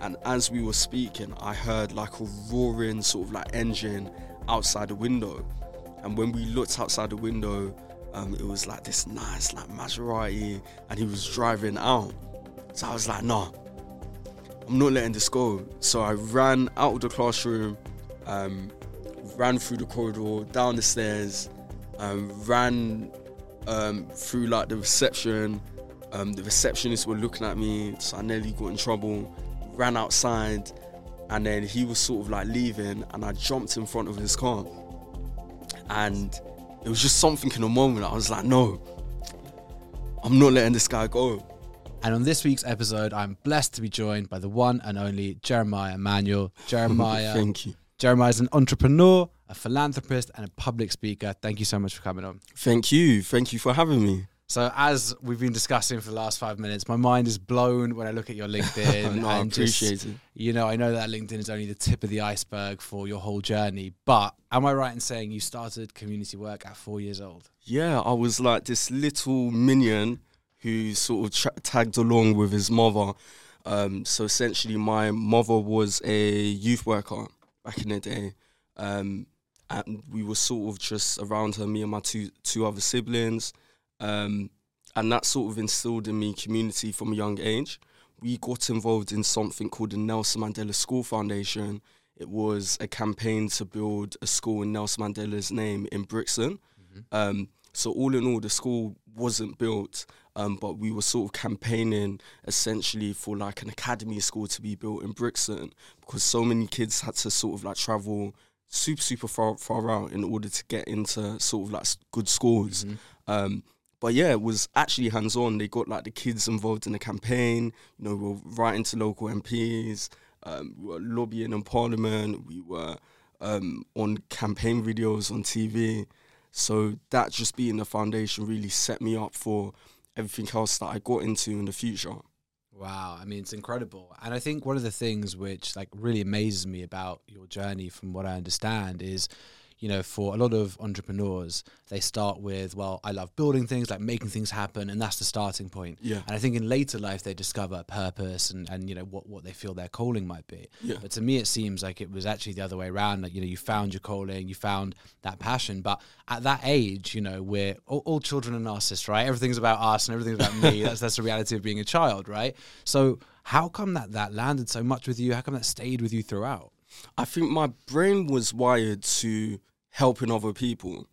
And as we were speaking, I heard like a roaring sort of like engine outside the window. And when we looked outside the window, um, it was like this nice like Maserati, and he was driving out. So I was like, nah, I'm not letting this go. So I ran out of the classroom, um, ran through the corridor, down the stairs, um, ran um, through like the reception. Um, the receptionists were looking at me, so I nearly got in trouble. Ran outside, and then he was sort of like leaving, and I jumped in front of his car. And it was just something in the moment. I was like, no, I'm not letting this guy go. And on this week's episode, I'm blessed to be joined by the one and only Jeremiah Emmanuel. Jeremiah, Thank you. Jeremiah is an entrepreneur, a philanthropist, and a public speaker. Thank you so much for coming on. Thank you. Thank you for having me. So, as we've been discussing for the last five minutes, my mind is blown when I look at your LinkedIn. no, I and just, appreciate it. You know, I know that LinkedIn is only the tip of the iceberg for your whole journey. But am I right in saying you started community work at four years old? Yeah, I was like this little minion who sort of tra- tagged along with his mother. Um, so essentially, my mother was a youth worker back in the day, um, and we were sort of just around her, me and my two two other siblings, um, and that sort of instilled in me community from a young age. We got involved in something called the Nelson Mandela School Foundation. It was a campaign to build a school in Nelson Mandela's name in Brixton. Um, so all in all, the school wasn't built, um, but we were sort of campaigning essentially for like an academy school to be built in Brixton because so many kids had to sort of like travel super super far far out in order to get into sort of like good schools. Um, but yeah, it was actually hands on. They got like the kids involved in the campaign. You know, we were writing to local MPs. Um, we were lobbying in Parliament. We were um, on campaign videos on TV. So that just being the foundation really set me up for everything else that I got into in the future. Wow, I mean it's incredible. And I think one of the things which like really amazes me about your journey from what I understand is you know, for a lot of entrepreneurs, they start with, well, I love building things, like making things happen, and that's the starting point. Yeah. And I think in later life they discover purpose and, and you know what, what they feel their calling might be. Yeah. But to me it seems like it was actually the other way around. Like, you know, you found your calling, you found that passion. But at that age, you know, we're all, all children are narcissists, right? Everything's about us and everything's about me. That's that's the reality of being a child, right? So how come that that landed so much with you? How come that stayed with you throughout? I think my brain was wired to helping other people.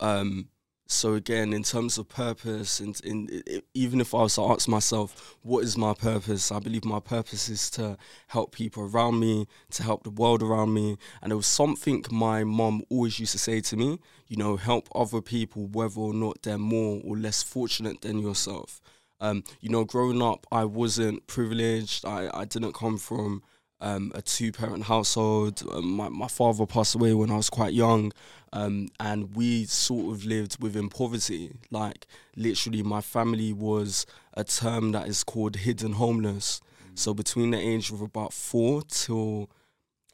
Um, so again, in terms of purpose, and in, i even if I was to ask myself, what is my purpose? I believe my purpose is to help people around me, to help the world around me. And it was something my mom always used to say to me, you know, help other people, whether or not they're more or less fortunate than yourself. Um, you know, growing up, I wasn't privileged. I, I didn't come from um, a two parent household. Um, my, my father passed away when I was quite young, um, and we sort of lived within poverty. Like, literally, my family was a term that is called hidden homeless. So, between the age of about four till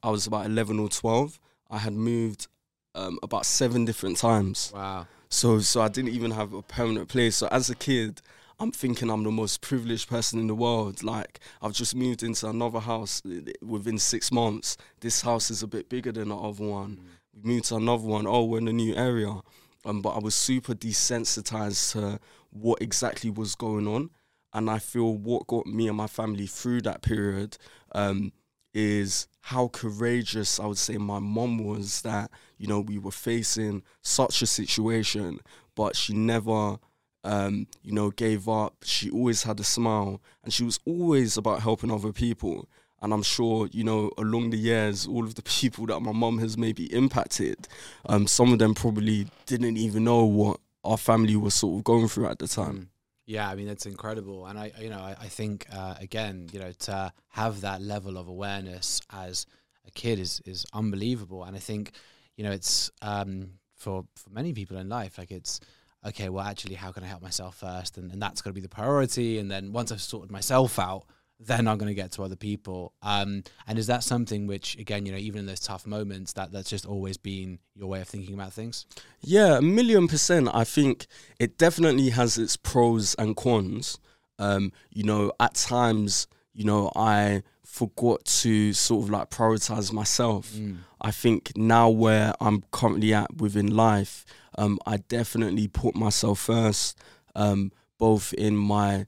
I was about 11 or 12, I had moved um, about seven different times. Wow. So so I didn't even have a permanent place. So as a kid, I'm thinking I'm the most privileged person in the world. Like I've just moved into another house within six months. This house is a bit bigger than the other one. We moved to another one. Oh, we're in a new area. Um, but I was super desensitized to what exactly was going on, and I feel what got me and my family through that period um, is how courageous I would say my mom was that you know we were facing such a situation, but she never um, you know gave up. She always had a smile, and she was always about helping other people. And I'm sure you know along the years, all of the people that my mom has maybe impacted, um, some of them probably didn't even know what our family was sort of going through at the time. Mm. Yeah, I mean that's incredible, and I, you know, I, I think uh, again, you know, to have that level of awareness as a kid is is unbelievable, and I think, you know, it's um, for for many people in life, like it's okay. Well, actually, how can I help myself first, and, and that's got to be the priority, and then once I've sorted myself out, then I'm going to get to other people. Um, and is that something which, again, you know, even in those tough moments, that that's just always been your way of thinking about things? Yeah, a million percent. I think it definitely has its pros and cons. Um, you know, at times, you know, I forgot to sort of like prioritize myself. Mm. I think now where I'm currently at within life, um, I definitely put myself first, um, both in my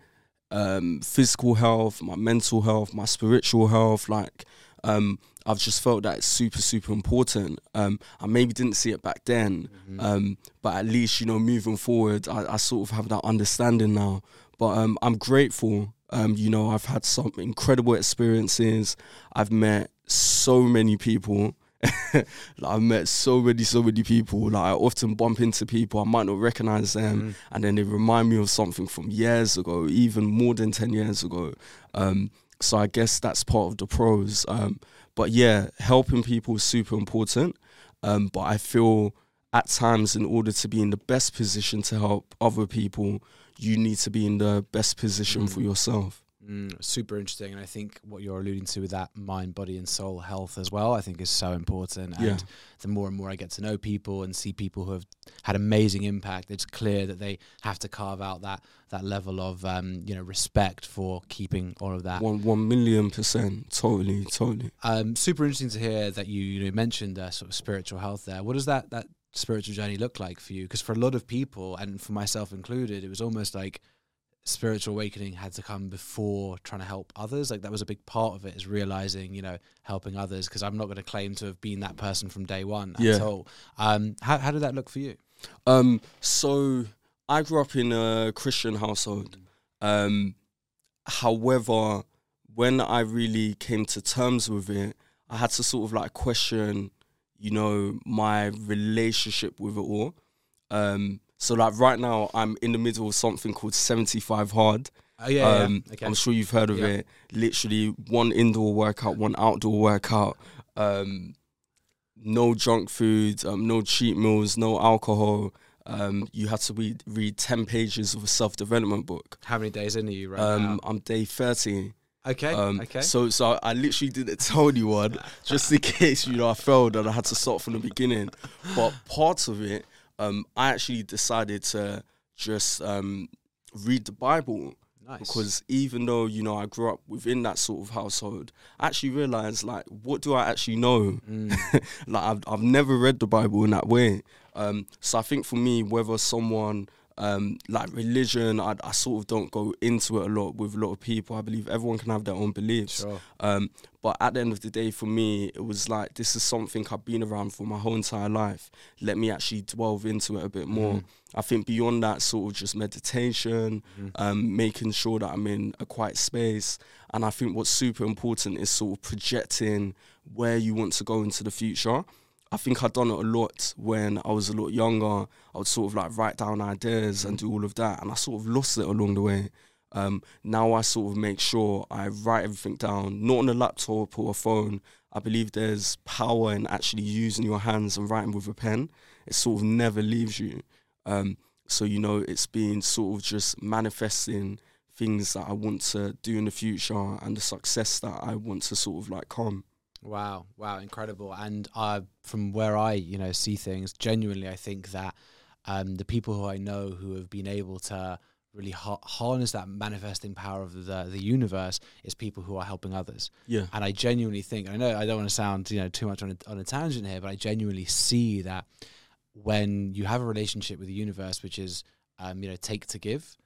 um, physical health, my mental health, my spiritual health. Like, um, I've just felt that it's super, super important. Um, I maybe didn't see it back then, Mhm. um, but at least you know, moving forward, I, I sort of have that understanding now. But um, I'm grateful. Um, you know, I've had some incredible experiences. I've met so many people. like, I've met so many, so many people. Like I often bump into people I might not recognize them, Mhm. and then they remind me of something from years ago, even more than ten years ago. Um, so I guess that's part of the pros. Um, but yeah, helping people is super important. Um, but I feel at times, in order to be in the best position to help other people, you need to be in the best position for Mm. yourself. Mm, super interesting, and I think what you're alluding to with that mind, body, and soul health as well, I think is so important. And Yeah. the more and more I get to know people and see people who have had amazing impact, it's clear that they have to carve out that that level of um, you know respect for keeping all of that. One one million percent, totally, totally. Um, super interesting to hear that you, you know, mentioned uh, sort of spiritual health there. What does that that spiritual journey look like for you? Because for a lot of people, and for myself included, it was almost like spiritual awakening had to come before trying to help others. Like that was a big part of it is realizing, you know, helping others. Because I'm not going to claim to have been that person from day one Yeah. at all. Um, how how did that look for you? Um, so I grew up in a Christian household. Um, however, when I really came to terms with it, I had to sort of like question, you know, my relationship with it all. Um, so like right now, I'm in the middle of something called 75 Hard. Oh yeah, um, yeah. okay. I'm sure you've heard of Yeah. it. Literally one indoor workout, one outdoor workout. Um, no junk food, um, no cheat meals, no alcohol. Um, you had to read read ten pages of a self development book. How many days in are you right Um, I'm day thirty. Okay, Um, okay. So so I literally didn't tell anyone just in case you know I failed and I had to start from the beginning. But part of it, um, I actually decided to just um, read the Bible nice. because even though you know I grew up within that sort of household, I actually realized like what do I actually know? Mm, like I've I've never read the Bible in that way. Um, so I think for me, whether someone um, like religion, I, I sort of don't go into it a lot with a lot of people. I believe everyone can have their own beliefs. sure. Um, but at the end of the day, for me, it was like this is something I've been around for my whole entire life. Let me actually delve into it a bit more. Mhm. I think beyond that, sort of just meditation, Mhm. um, making sure that I'm in a quiet space. And I think what's super important is sort of projecting where you want to go into the future. I think I'd done it a lot when I was a lot younger. I would sort of like write down ideas and do all of that, and I sort of lost it along the way. Um, now I sort of make sure I write everything down, not on a laptop or a phone. I believe there's power in actually using your hands and writing with a pen. It sort of never leaves you. Um, so you know, it's been sort of just manifesting things that I want to do in the future and the success that I want to sort of like come. Wow, wow, incredible! And uh, from where I, you know, see things, genuinely, I think that um, the people who I know who have been able to really ha- harness that manifesting power of the the universe is people who are helping others. Yeah. And I genuinely think, I know I don't want to sound, you know, too much on a, on a tangent here, but I genuinely see that when you have a relationship with the universe, which is, um, you know, take to give,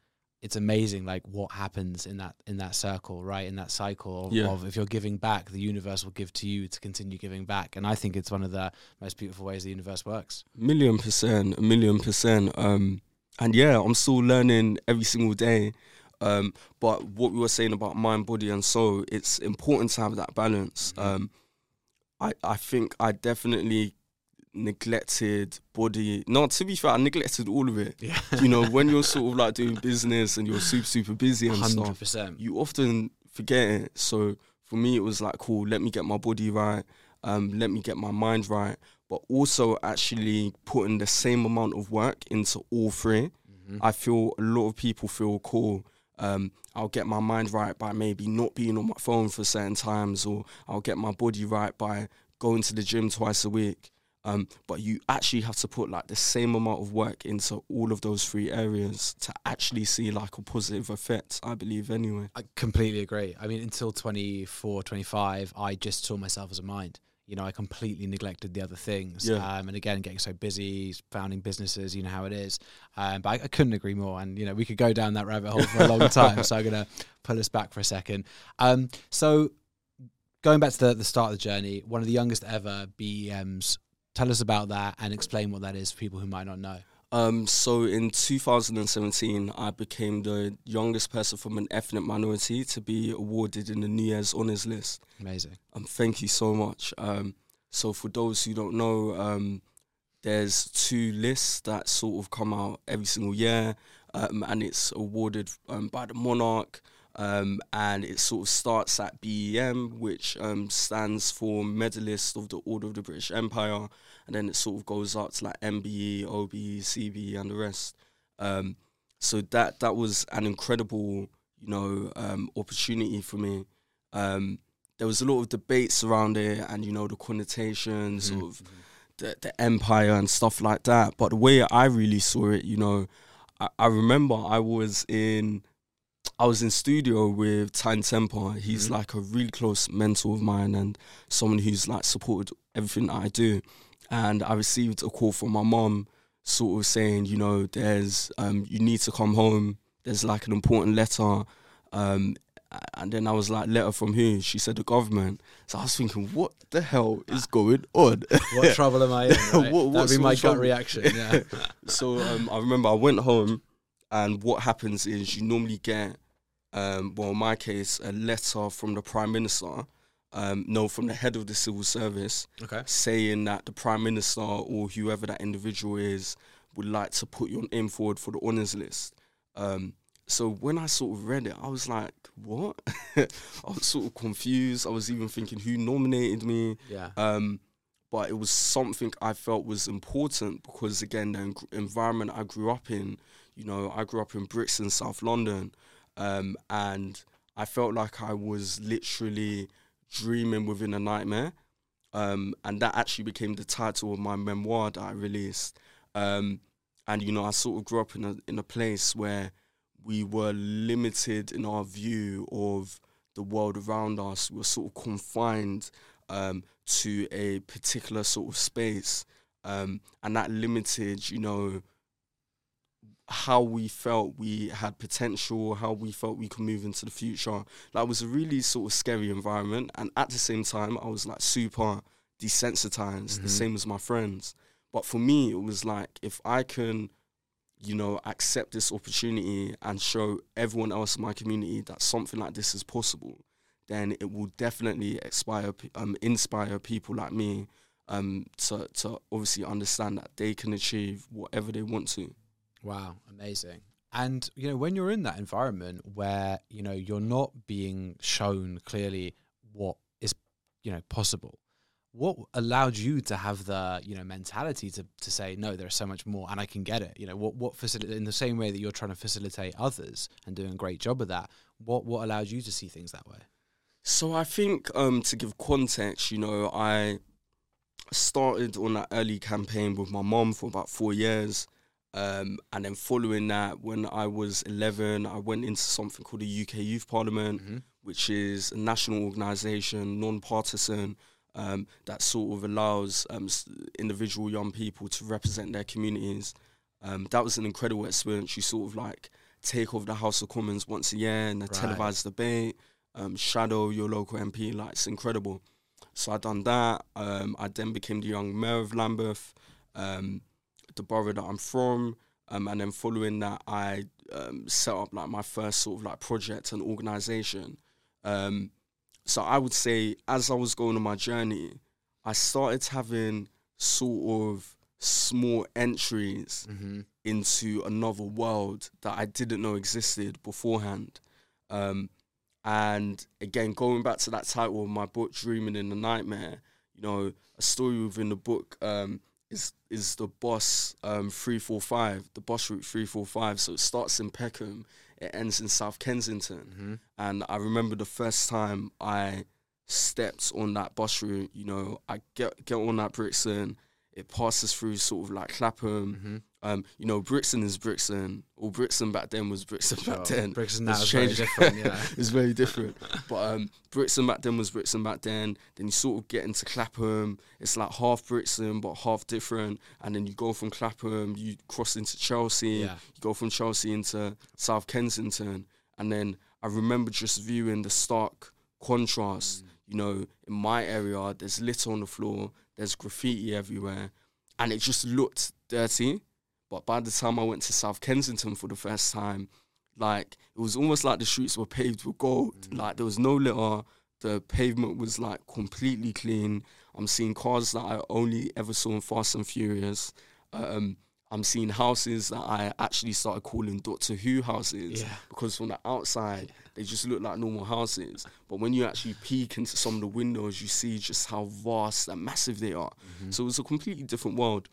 it's amazing like what happens in that in that circle right in that cycle of, Yeah. of if you're giving back the universe will give to you to continue giving back and i think it's one of the most beautiful ways the universe works Million percent, a million percent. Um, and yeah, I'm still learning every single day. Um, but what we were saying about mind, body, and soul, it's important to have that balance. Mhm. Um, I I think I definitely neglected body. No, to be fair, I neglected all of it. yeah You know, when you're sort of like doing business and you're super super busy and stuff, 100% you often forget it. So for me, it was like, cool, let me get my body right, um, let me get my mind right, but also actually putting the same amount of work into all three. Mhm. I feel a lot of people feel cool. Um, I'll get my mind right by maybe not being on my phone for certain times, or I'll get my body right by going to the gym twice a week. Um, but you actually have to put like the same amount of work into all of those three areas to actually see like a positive effect, I believe, anyway. I completely agree. I mean, until 24, 25, I just saw myself as a mind. You know, I completely neglected the other things. Yeah. Um, and again, getting so busy, founding businesses, you know how it is. Um, but I, I couldn't agree more. And, you know, we could go down that rabbit hole for a long time. so I'm going to pull us back for a second. Um, so going back to the, the start of the journey, one of the youngest ever BEMs Tell us about that and explain what that is for people who might not know. Um, so in 2017, I became the youngest person from an ethnic minority to be awarded in the New Year's Honours List. Amazing. Um, thank you so much. Um, so for those who don't know, um, there's two lists that sort of come out every single year, um, and it's awarded um, by the monarch. Um, and it sort of starts at BEM, which um, stands for Medalist of the Order of the British Empire, and then it sort of goes up to like MBE, OBE, CBE, and the rest. Um, so that that was an incredible, you know, um, opportunity for me. Um, there was a lot of debates around it, and you know the connotations Mhm. of the, the empire and stuff like that. But the way I really saw it, you know, I, I remember I was in I was in studio with Tinie Tempah. He's Mhm. like a really close mentor of mine and someone who's like supported everything that I do. And I received a call from my mom, sort of saying, you know, there's um, you need to come home. There's like an important letter. Um, and then I was like, letter from who? She said the government. So I was thinking, what the hell is going on? What trouble am I in? Right? What- That'd be my of gut reaction. Yeah. so um, I remember I went home, and what happens is you normally get, um, well, in my case, a letter from the prime minister, um, no, from the head of the civil service, okay. saying that the prime minister or whoever that individual is would like to put your name forward for the honours list. Um, so when I sort of read it, I was like, "What?" I was sort of confused. I was even thinking, "Who nominated me?" Yeah. Um, but it was something I felt was important because again, the en- environment I grew up in, you know, I grew up in Brixton, South London, um, and I felt like I was literally dreaming within a nightmare. Um, and that actually became the title of my memoir that I released. Um, and you know, I sort of grew up in a in a place where we were limited in our view of the world around us. We were sort of confined um, to a particular sort of space, um, and that limited, you know, how we felt we had potential, how we felt we could move into the future. That was a really sort of scary environment, and at the same time, I was like super desensitized, Mhm. the same as my friends. But for me, it was like if I can, you know, accept this opportunity and show everyone else in my community that something like this is possible, then it will definitely inspire, um, inspire people like me um, to, to obviously understand that they can achieve whatever they want to. Wow, amazing. And you know, when you're in that environment where you know you're not being shown clearly what is you know possible, what allowed you to have the you know mentality to to say no, there's so much more, and I can get it. You know, what what facilitate in the same way that you're trying to facilitate others and doing a great job of that. What what allowed you to see things that way? So I think um, to give context, you know, I started on that early campaign with my mom for about four years. Um, and then following that, when I was 11, I went into something called the UK Youth Parliament, Mm-hmm. which is a national organisation, non-partisan, um, that sort of allows um, individual young people to represent their communities. Um, that was an incredible experience. You sort of like take over the House of Commons once a year and a Right. televised debate, um, shadow your local MP. Like it's incredible. So I done that. Um, I then became the young mayor of Lambeth, um, the borough that I'm from. Um, and then following that, I um, set up like my first sort of like project and organization. Um, so I would say, as I was going on my journey, I started having sort of small entries Mm-hmm. into another world that I didn't know existed beforehand. Um, and again, going back to that title of my book, Dreaming in the Nightmare, you know, a story within the book um, is is the boss um, 345, the boss route 345. So it starts in Peckham, it ends in South Kensington. Mm-hmm. And I remember the first time I stepped on that bus route, you know, I get get on that Brixton, it passes through sort of like Clapham. Mm-hmm. Um, you know, Brixton is Brixton, or Brixton back then was Brixton back then. Brixton now is very different. Yeah. it's very different. But um, Brixton back then was Brixton back then. Then you sort of get into Clapham. It's like half Brixton but half different. And then you go from Clapham, you cross into Chelsea. yeah. You go from Chelsea into South Kensington. And then I remember just viewing the stark contrast. You know, in my area, there's litter on the floor, there's graffiti everywhere, and it just looked dirty. But by the time I went to South Kensington for the first time, like it was almost like the streets were paved with gold. Like there was no litter. The pavement was like completely clean. I'm seeing cars that I only ever saw in Fast and Furious. Um, I'm seeing houses that I actually started calling Doctor Who houses Yeah. because from the outside they just look like normal houses. But when you actually peek into some of the windows, you see just how vast and massive they are. So it's a completely different world.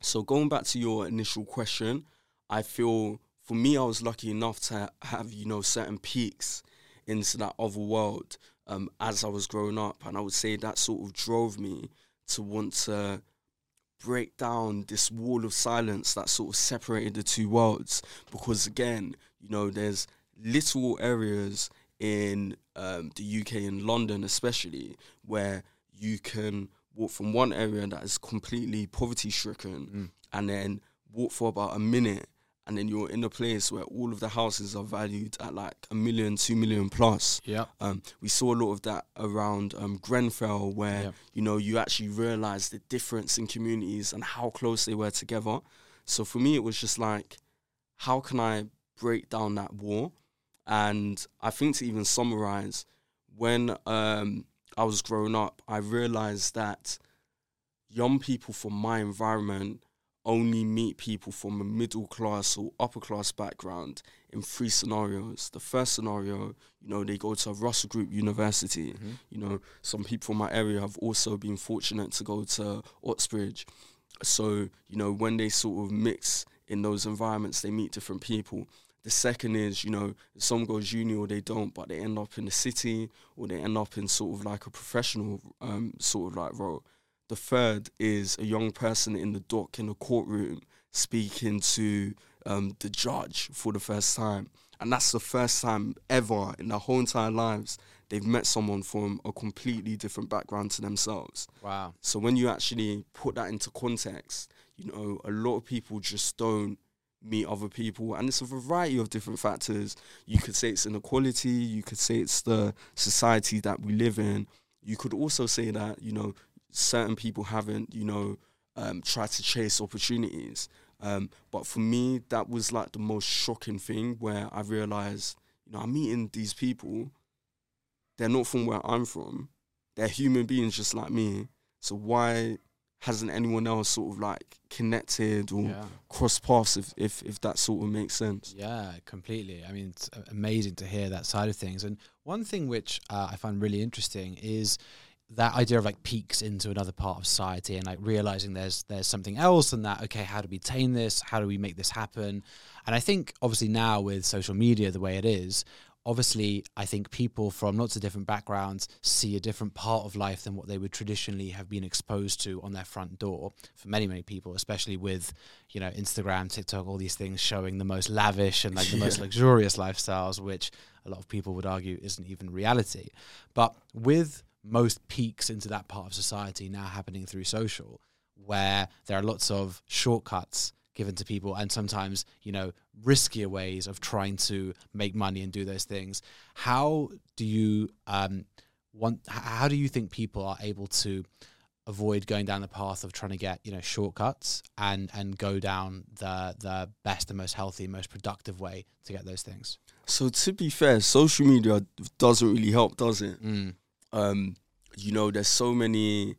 So going back to your initial question, I feel for me I was lucky enough to have you know certain peaks into that other world um, as I was growing up, and I would say that sort of drove me to want to break down this wall of silence that sort of separated the two worlds. Because again, you know, there's little areas in um, the UK in London, especially, where you can walk from one area that is completely poverty stricken Mm. and then walk for about a minute and then you're in a place where all of the houses are valued at like a million, two million plus. Yeah. Um, we saw a lot of that around um, Grenfell, where Yep. you know you actually realise the difference in communities and how close they were together. So for me, it was just like, how can I break down that wall? And I think to even summarise, when um, I was growing up, I realised that young people from my environment only meet people from a middle class or upper class background in three scenarios. The first scenario, you know, they go to a Russell Group University. Mhm. You know, some people from my area have also been fortunate to go to Oxbridge. So, you know, when they sort of mix in those environments, they meet different people. The second is, you know, some go uni or they don't, but they end up in the city or they end up in sort of like a professional um, sort of like role. The third is a young person in the dock in a courtroom speaking to um, the judge for the first time. And that's the first time ever in their whole entire lives they've met someone from a completely different background to themselves. Wow. So when you actually put that into context, you know, a lot of people just don't meet other people and it's a variety of different factors. You could say it's inequality, you could say it's the society that we live in. You could also say that, you know, certain people haven't, you know, um, tried to chase opportunities. Um, but for me, that was like the most shocking thing where I realized, you know, I'm meeting these people. They're not from where I'm from. They're human beings just like me. So why hasn't anyone else sort of like connected or Yeah. crossed paths if, if if that sort of makes sense? Yeah, completely. I mean, it's amazing to hear that side of things. And one thing which uh, I find really interesting is that idea of like peaks into another part of society and like realizing there's there's something else and that okay, how do we tame this? How do we make this happen? And I think obviously now with social media the way it is, obviously I think people from lots of different backgrounds see a different part of life than what they would traditionally have been exposed to on their front door for many many people especially with you know Instagram TikTok all these things showing the most lavish and like the most luxurious lifestyles which a lot of people would argue isn't even reality. But with most peaks into that part of society now happening through social where there are lots of shortcuts given to people and sometimes you know riskier ways of trying to make money and do those things how do you um want how do you think people are able to avoid going down the path of trying to get you know shortcuts and and go down the the best and most healthy most productive way to get those things So to be fair, social media doesn't really help, does it? mm. um, you know, there's so many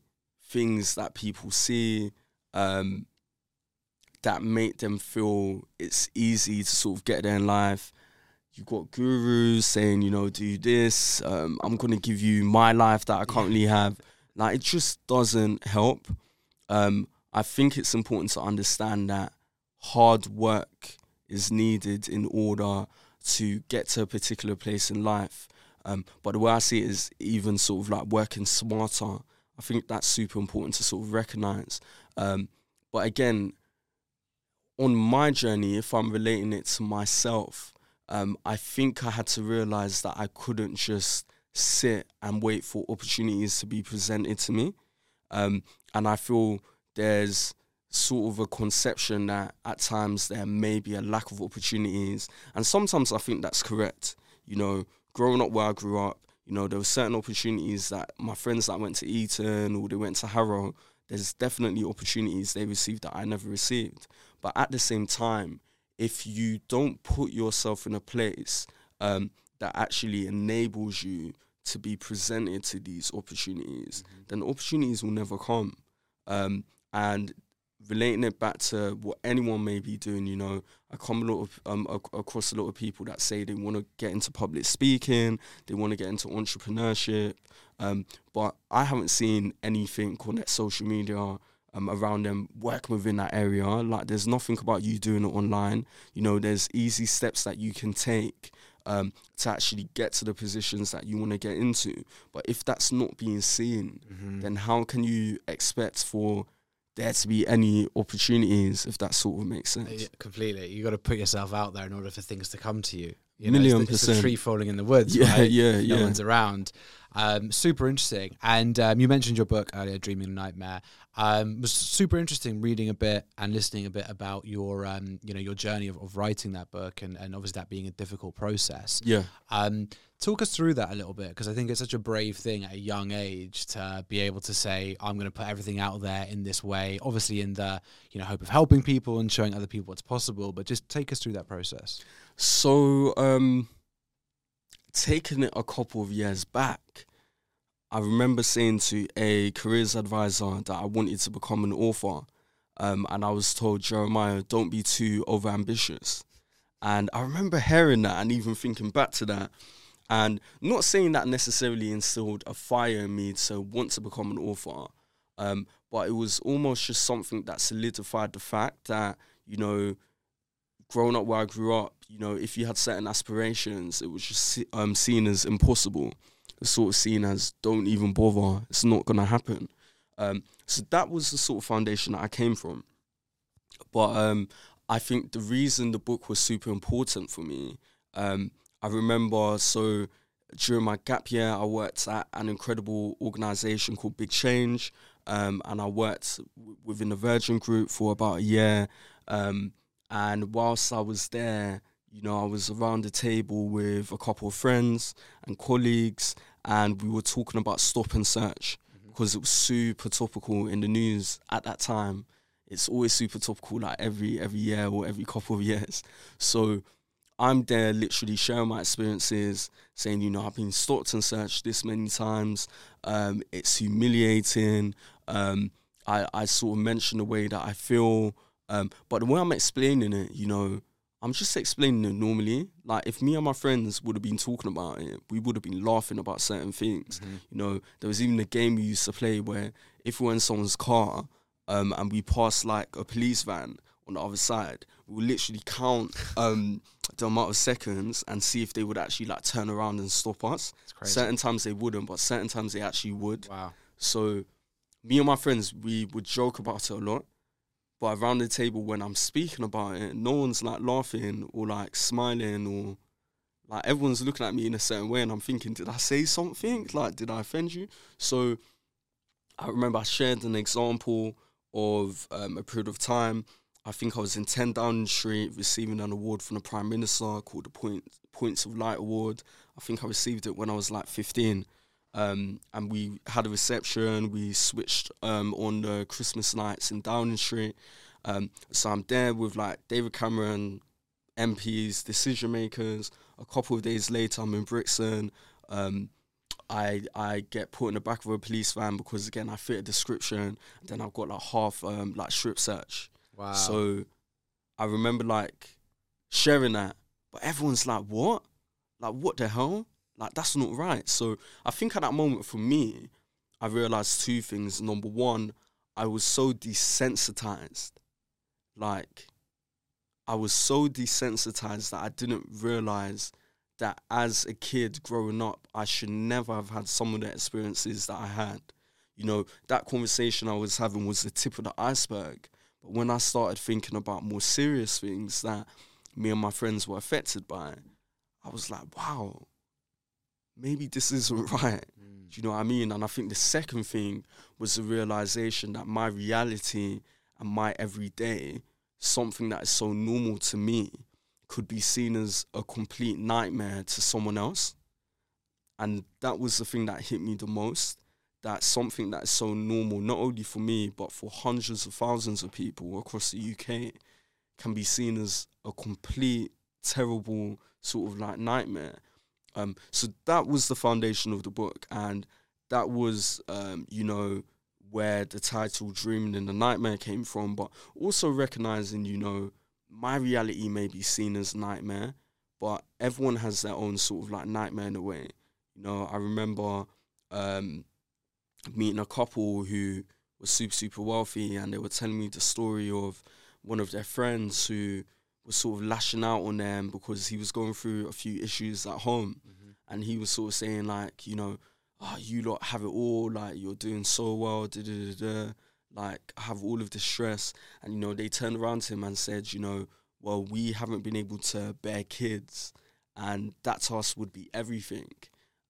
things that people see um, that make them feel it's easy to sort of get there in life. You've got gurus saying, you know, do this. Um, I'm going to give you my life that I currently have. Like, it just doesn't help. Um, I think it's important to understand that hard work is needed in order to get to a particular place in life. Um, but the way I see it is even sort of like working smarter. I think that's super important to sort of recognize. Um, but again, on my journey, if I'm relating it to myself, um, I think I had to realize that I couldn't just sit and wait for opportunities to be presented to me. Um, and I feel there's sort of a conception that at times there may be a lack of opportunities. And sometimes I think that's correct. You know, growing up where I grew up, you know, there were certain opportunities that my friends that went to Eton or they went to Harrow, there's definitely opportunities they received that I never received. But at the same time, if you don't put yourself in a place um, that actually enables you to be presented to these opportunities, mm-hmm. then opportunities will never come. Um, and relating it back to what anyone may be doing, you know, I come a lot of um, across a lot of people that say they want to get into public speaking, they want to get into entrepreneurship, um, but I haven't seen anything on that social media. Um, around them working within that area like there's nothing about you doing it online you know there's easy steps that you can take um, to actually get to the positions that you want to get into but if that's not being seen mm-hmm. then how can you expect for there to be any opportunities, if that sort of makes sense. Yeah, completely. You got to put yourself out there in order for things to come to you. You know, Million it's the, percent. A tree falling in the woods. Yeah, right? yeah, no yeah. one's around. Um, super interesting. And um, you mentioned your book earlier, Dreaming a Nightmare. Um, was super interesting reading a bit and listening a bit about your, um, you know, your journey of, of writing that book, and, and obviously that being a difficult process. Yeah. Um, talk us through that a little bit because I think it's such a brave thing at a young age to be able to say, "I'm going to put everything out there in this way." Obviously, in the you know hope of helping people and showing other people what's possible. But just take us through that process. So, um, taking it a couple of years back, I remember saying to a careers advisor that I wanted to become an author. Um, and I was told, Jeremiah, don't be too overambitious. And I remember hearing that and even thinking back to that. And not saying that necessarily instilled a fire in me to want to become an author, um, but it was almost just something that solidified the fact that, you know, growing up where I grew up, you know, if you had certain aspirations, it was just um, seen as impossible. It's sort of seen as don't even bother. It's not gonna happen. Um, so that was the sort of foundation that I came from. But um, I think the reason the book was super important for me, um, I remember so during my gap year, I worked at an incredible organization called Big Change, um, and I worked w- within the Virgin Group for about a year. Um, and whilst I was there, you know, I was around the table with a couple of friends and colleagues, and we were talking about stop and search mm-hmm. because it was super topical in the news at that time. It's always super topical, like every every year or every couple of years. So I'm there, literally sharing my experiences, saying, you know, I've been stopped and searched this many times. Um, it's humiliating. Um, I I sort of mention the way that I feel. Um, but the way I'm explaining it, you know, I'm just explaining it normally. Like if me and my friends would have been talking about it, we would have been laughing about certain things. Mm-hmm. You know, there was even a game we used to play where if we were in someone's car um, and we passed like a police van on the other side, we would literally count um, the amount of seconds and see if they would actually like turn around and stop us. Certain times they wouldn't, but certain times they actually would. Wow. So me and my friends, we would joke about it a lot. But around the table when I'm speaking about it, no one's like laughing or like smiling or like everyone's looking at me in a certain way and I'm thinking, did I say something? Like, did I offend you? So I remember I shared an example of um, a period of time. I think I was in 10 Downing Street receiving an award from the Prime Minister called the Point, Points of Light Award. I think I received it when I was like 15. Um, and we had a reception. We switched um, on the Christmas nights in Downing Street. Um, so I'm there with like David Cameron, MPs, decision makers. A couple of days later, I'm in Brixton. Um, I I get put in the back of a police van because again I fit a description. Then I've got like half um, like strip search. Wow. So I remember like sharing that, but everyone's like, "What? Like what the hell?" Like that's not right. So I think at that moment for me, I realized two things. Number one, I was so desensitized. Like I was so desensitized that I didn't realize that as a kid growing up, I should never have had some of the experiences that I had. you know, that conversation I was having was the tip of the iceberg. But when I started thinking about more serious things that me and my friends were affected by, I was like, wow, maybe this isn't right. Mm. Do you know what I mean? And I think the second thing was the realization that my reality and my everyday, something that is so normal to me, could be seen as a complete nightmare to someone else. And that was the thing that hit me the most. That something that is so normal, not only for me, but for hundreds of thousands of people across the UK, can be seen as a complete, terrible sort of like nightmare. Um, so that was the foundation of the book, and that was, um, you know, where the title "Dreaming in the Nightmare" came from. But also recognizing, you know, my reality may be seen as nightmare, but everyone has their own sort of like nightmare in a way. You know, I remember um, meeting a couple who was super super wealthy, and they were telling me the story of one of their friends who was sort of lashing out on them because he was going through a few issues at home, Mm-hmm. and he was sort of saying like, you know, oh, you lot have it all, like you're doing so well, da da da da, like have all of this stress, and you know they turned around to him and said, you know, well we haven't been able to bear kids, and that to us would be everything.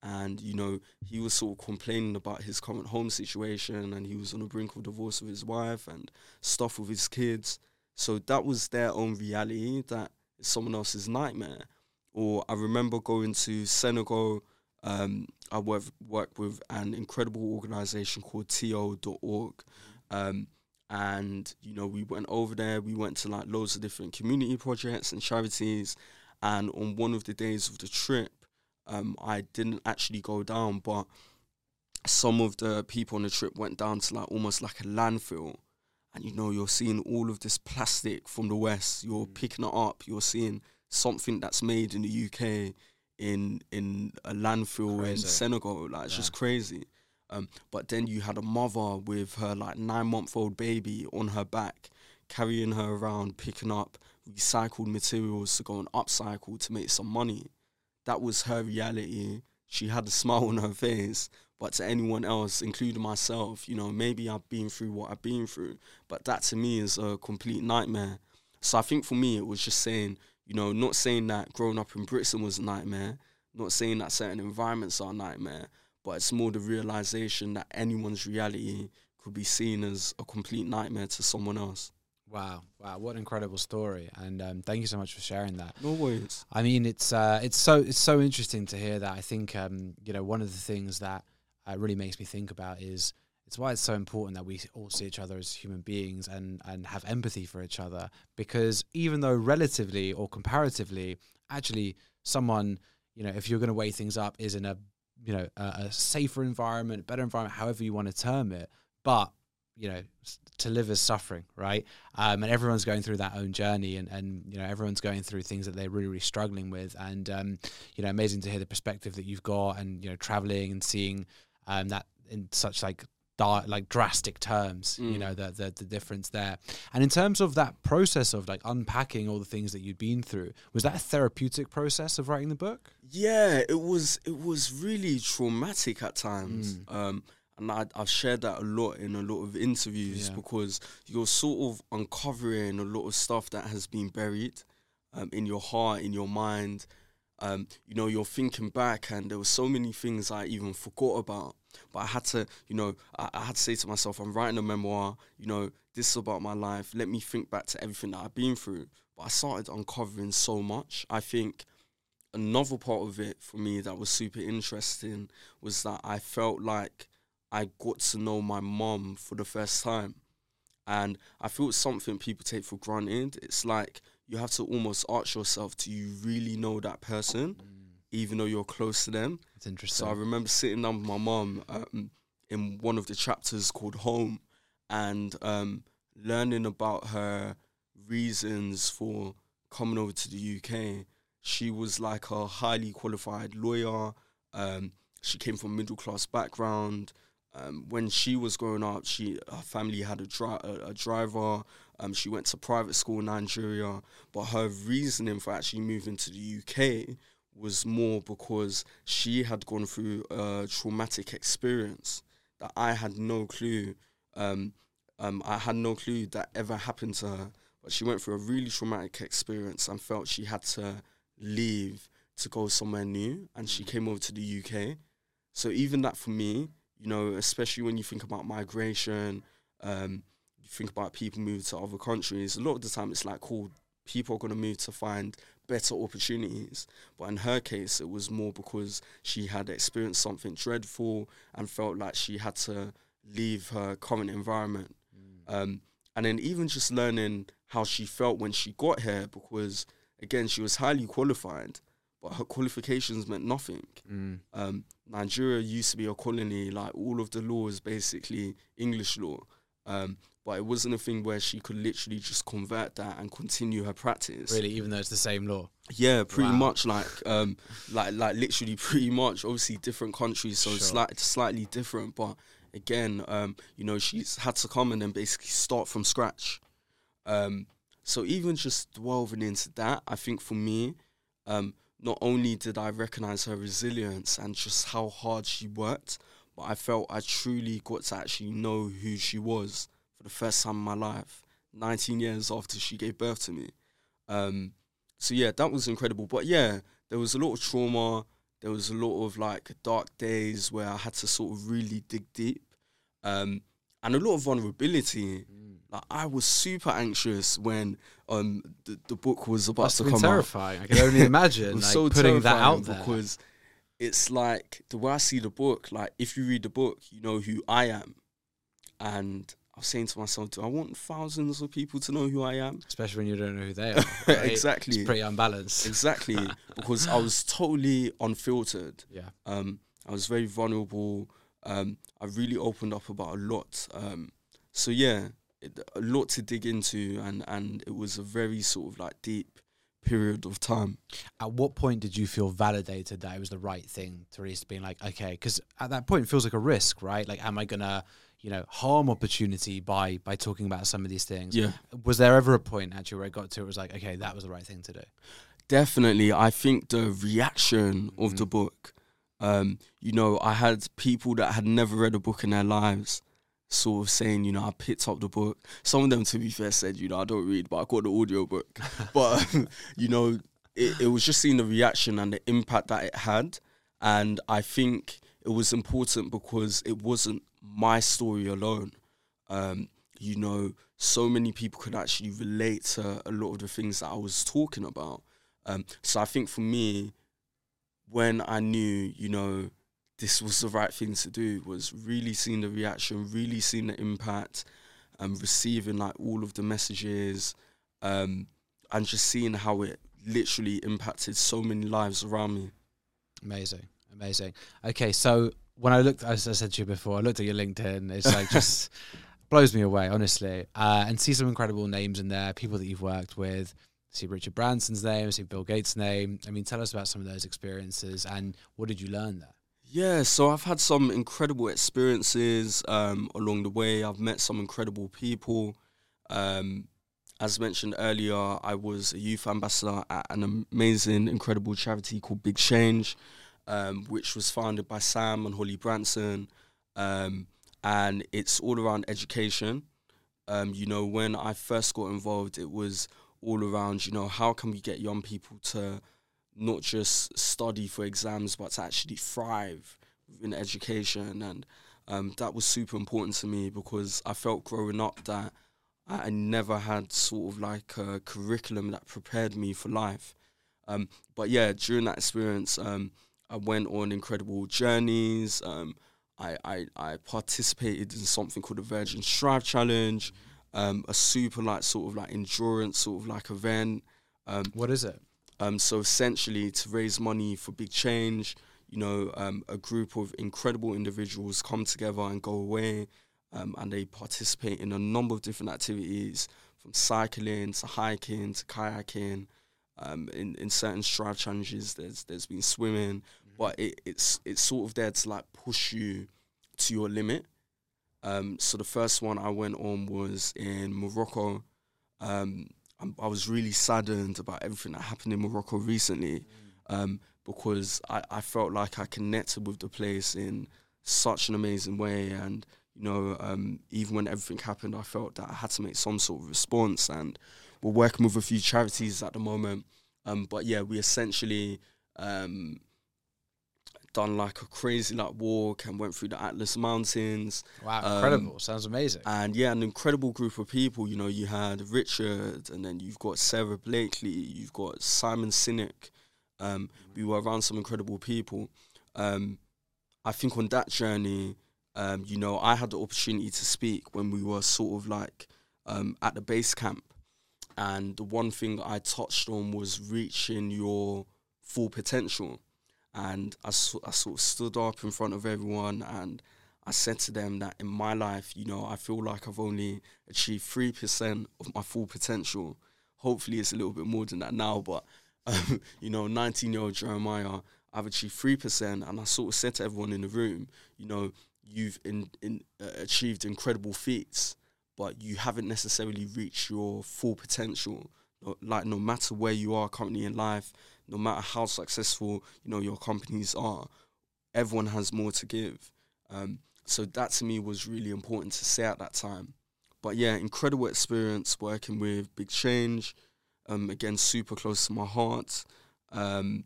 And you know he was sort of complaining about his current home situation, and he was on the brink of divorce with his wife and stuff with his kids. So that was their own reality. That is someone else's nightmare. Or I remember going to Senegal. Um, I work work with an incredible organization called to.org. Um, and you know we went over there. We went to like loads of different community projects and charities. And on one of the days of the trip, um, I didn't actually go down, but some of the people on the trip went down to like almost like a landfill and you know you're seeing all of this plastic from the west. You're picking it up. You're seeing something that's made in the UK in in a landfill in Senegal. Like it's Yeah. just crazy. Um, but then you had a mother with her like nine month old baby on her back carrying her around picking up recycled materials to go and upcycle to make some money. That was her reality. She had a smile on her face but to anyone else, including myself, you know, maybe I've been through what I've been through, but that to me is a complete nightmare. So I think for me, it was just saying, you know, not saying that growing up in Britain was a nightmare, not saying that certain environments are a nightmare, but it's more the realization that anyone's reality could be seen as a complete nightmare to someone else. Wow, wow, what an incredible story! And um, thank you so much for sharing that. No worries. I mean, it's uh, it's so it's so interesting to hear that. I think um, you know one of the things that uh, really makes me think about is it's why it's so important that we all see each other as human beings and and have empathy for each other. Because even though relatively or comparatively, actually, someone you know, if you're going to weigh things up, is in a you know a, a safer environment, better environment, however you want to term it, but you know to live is suffering right um, and everyone's going through that own journey and, and you know everyone's going through things that they're really really struggling with and um, you know amazing to hear the perspective that you've got and you know traveling and seeing um, that in such like like drastic terms you Mm. know the, the the difference there and in terms of that process of like unpacking all the things that you'd been through was that a therapeutic process of writing the book Yeah, it was it was really traumatic at times. Mm. Um, and I, I've shared that a lot in a lot of interviews Yeah. because you're sort of uncovering a lot of stuff that has been buried um, in your heart, in your mind. Um, you know, you're thinking back, and there were so many things I even forgot about. But I had to, you know, I, I had to say to myself, I'm writing a memoir. You know, this is about my life. Let me think back to everything that I've been through. But I started uncovering so much. I think another part of it for me that was super interesting was that I felt like I got to know my mom for the first time. And I feel it's something people take for granted. It's like you have to almost ask yourself, do you really know that person, even though you're close to them? it's interesting So I remember sitting down with my mum um, in one of the chapters called Home and um, learning about her reasons for coming over to the UK. She was like a highly qualified lawyer. Um, she came from middle class background. Um, when she was growing up, she her family had a, dri- a, a driver. Um, she went to private school in Nigeria, but her reasoning for actually moving to the UK was more because she had gone through a traumatic experience that I had no clue. Um, um, I had no clue that ever happened to her. But she went through a really traumatic experience and felt she had to leave to go somewhere new. And she came over to the UK. So even that for me, you know, especially when you think about migration, um, you think about people moving to other countries. A lot of the time, it's like, cool, people are going to move to find better opportunities. But in her case, it was more because she had experienced something dreadful and felt like she had to leave her current environment. Mm. Um, and then even just learning how she felt when she got here, because again, she was highly qualified, but her qualifications meant nothing. Mm. Um, Nigeria used to be a colony, like all of the law is basically English law. Um, but it wasn't a thing where she could literally just convert that and continue her practice. Really, even though it's the same law. Yeah, pretty wow. much like um like like literally pretty much. Obviously different countries, so sure. it's like slightly different. But again, um, you know, she's had to come and then basically start from scratch. Um, so even just delving into that, I think for me, um, not only did I recognize her resilience and just how hard she worked, but I felt I truly got to actually know who she was for the first time in my life, 19 years after she gave birth to me. Um, so yeah, that was incredible. But yeah, there was a lot of trauma. There was a lot of like dark days where I had to sort of really dig deep, um, and a lot of vulnerability. Mm. Like I was super anxious when um, the, the book was about Must to come terrifying. out. I can only imagine like, so putting that out there because it's like the way I see the book. Like if you read the book, you know who I am, and I was saying to myself, do I want thousands of people to know who I am? Especially when you don't know who they are. Right? exactly. It's pretty unbalanced. Exactly. because I was totally unfiltered. Yeah. Um, I was very vulnerable. Um, I really opened up about a lot. Um, so yeah, it, a lot to dig into, and and it was a very sort of like deep period of time. At what point did you feel validated that it was the right thing to release? Being like, okay, because at that point it feels like a risk, right? Like, am I gonna you know harm opportunity by by talking about some of these things. Yeah. Was there ever a point actually where i got to it was like okay that was the right thing to do? Definitely. I think the reaction mm-hmm. of the book um, you know i had people that had never read a book in their lives sort of saying you know i picked up the book. Some of them to be fair said you know i don't read but i got the audio book. But you know it, it was just seeing the reaction and the impact that it had. And i think it was important because it wasn't my story alone. Um, you know, so many people could actually relate to a lot of the things that I was talking about. Um, so I think for me, when I knew, you know, this was the right thing to do, was really seeing the reaction, really seeing the impact, and um, receiving like all of the messages, um, and just seeing how it literally impacted so many lives around me. Amazing, amazing. Okay, so when I looked, as I said to you before, I looked at your LinkedIn. It's like just blows me away, honestly. Uh, and see some incredible names in there, people that you've worked with. See Richard Branson's name, see Bill Gates' name. I mean, tell us about some of those experiences and what did you learn there? Yeah, so I've had some incredible experiences um, along the way. I've met some incredible people. Um, as mentioned earlier, I was a youth ambassador at an amazing, incredible charity called Big Change um, which was founded by Sam and Holly Branson, um, and it's all around education. Um, you know, when I first got involved, it was all around, you know, how can we get young people to not just study for exams, but to actually thrive in education. And um, that was super important to me because I felt growing up that I never had sort of like a curriculum that prepared me for life. Um, but yeah, during that experience, um, I went on incredible journeys. Um, I, I, I participated in something called the Virgin Strive Challenge, um, a super like sort of like endurance sort of like event. Um, what is it? Um, so essentially, to raise money for big change, you know, um, a group of incredible individuals come together and go away, um, and they participate in a number of different activities, from cycling to hiking to kayaking. Um, in in certain strive challenges, there's there's been swimming, but it, it's it's sort of there to like push you to your limit. Um, so the first one I went on was in Morocco. Um, I was really saddened about everything that happened in Morocco recently, um, because I, I felt like I connected with the place in such an amazing way. And you know, um, even when everything happened, I felt that I had to make some sort of response. And we're working with a few charities at the moment. Um, but yeah, we essentially um, done like a crazy like walk and went through the Atlas Mountains. Wow, Um, incredible! Sounds amazing. And yeah, an incredible group of people. You know, you had Richard, and then you've got Sara Blakely, you've got Simon Sinek. Um, we were around some incredible people. Um, I think on that journey, um, you know, I had the opportunity to speak when we were sort of like um, at the base camp. And the one thing I touched on was reaching your full potential. And I, I sort of stood up in front of everyone and I said to them that in my life, you know, I feel like I've only achieved 3% of my full potential. Hopefully, it's a little bit more than that now, but, um, you know, 19 year old Jeremiah, I've achieved 3%. And I sort of said to everyone in the room, you know, you've in, in, uh, achieved incredible feats, but you haven't necessarily reached your full potential. Like, no matter where you are currently in life, no matter how successful, you know, your companies are, everyone has more to give. Um, so that to me was really important to say at that time. But yeah, incredible experience working with Big Change. Um, again, super close to my heart. Um,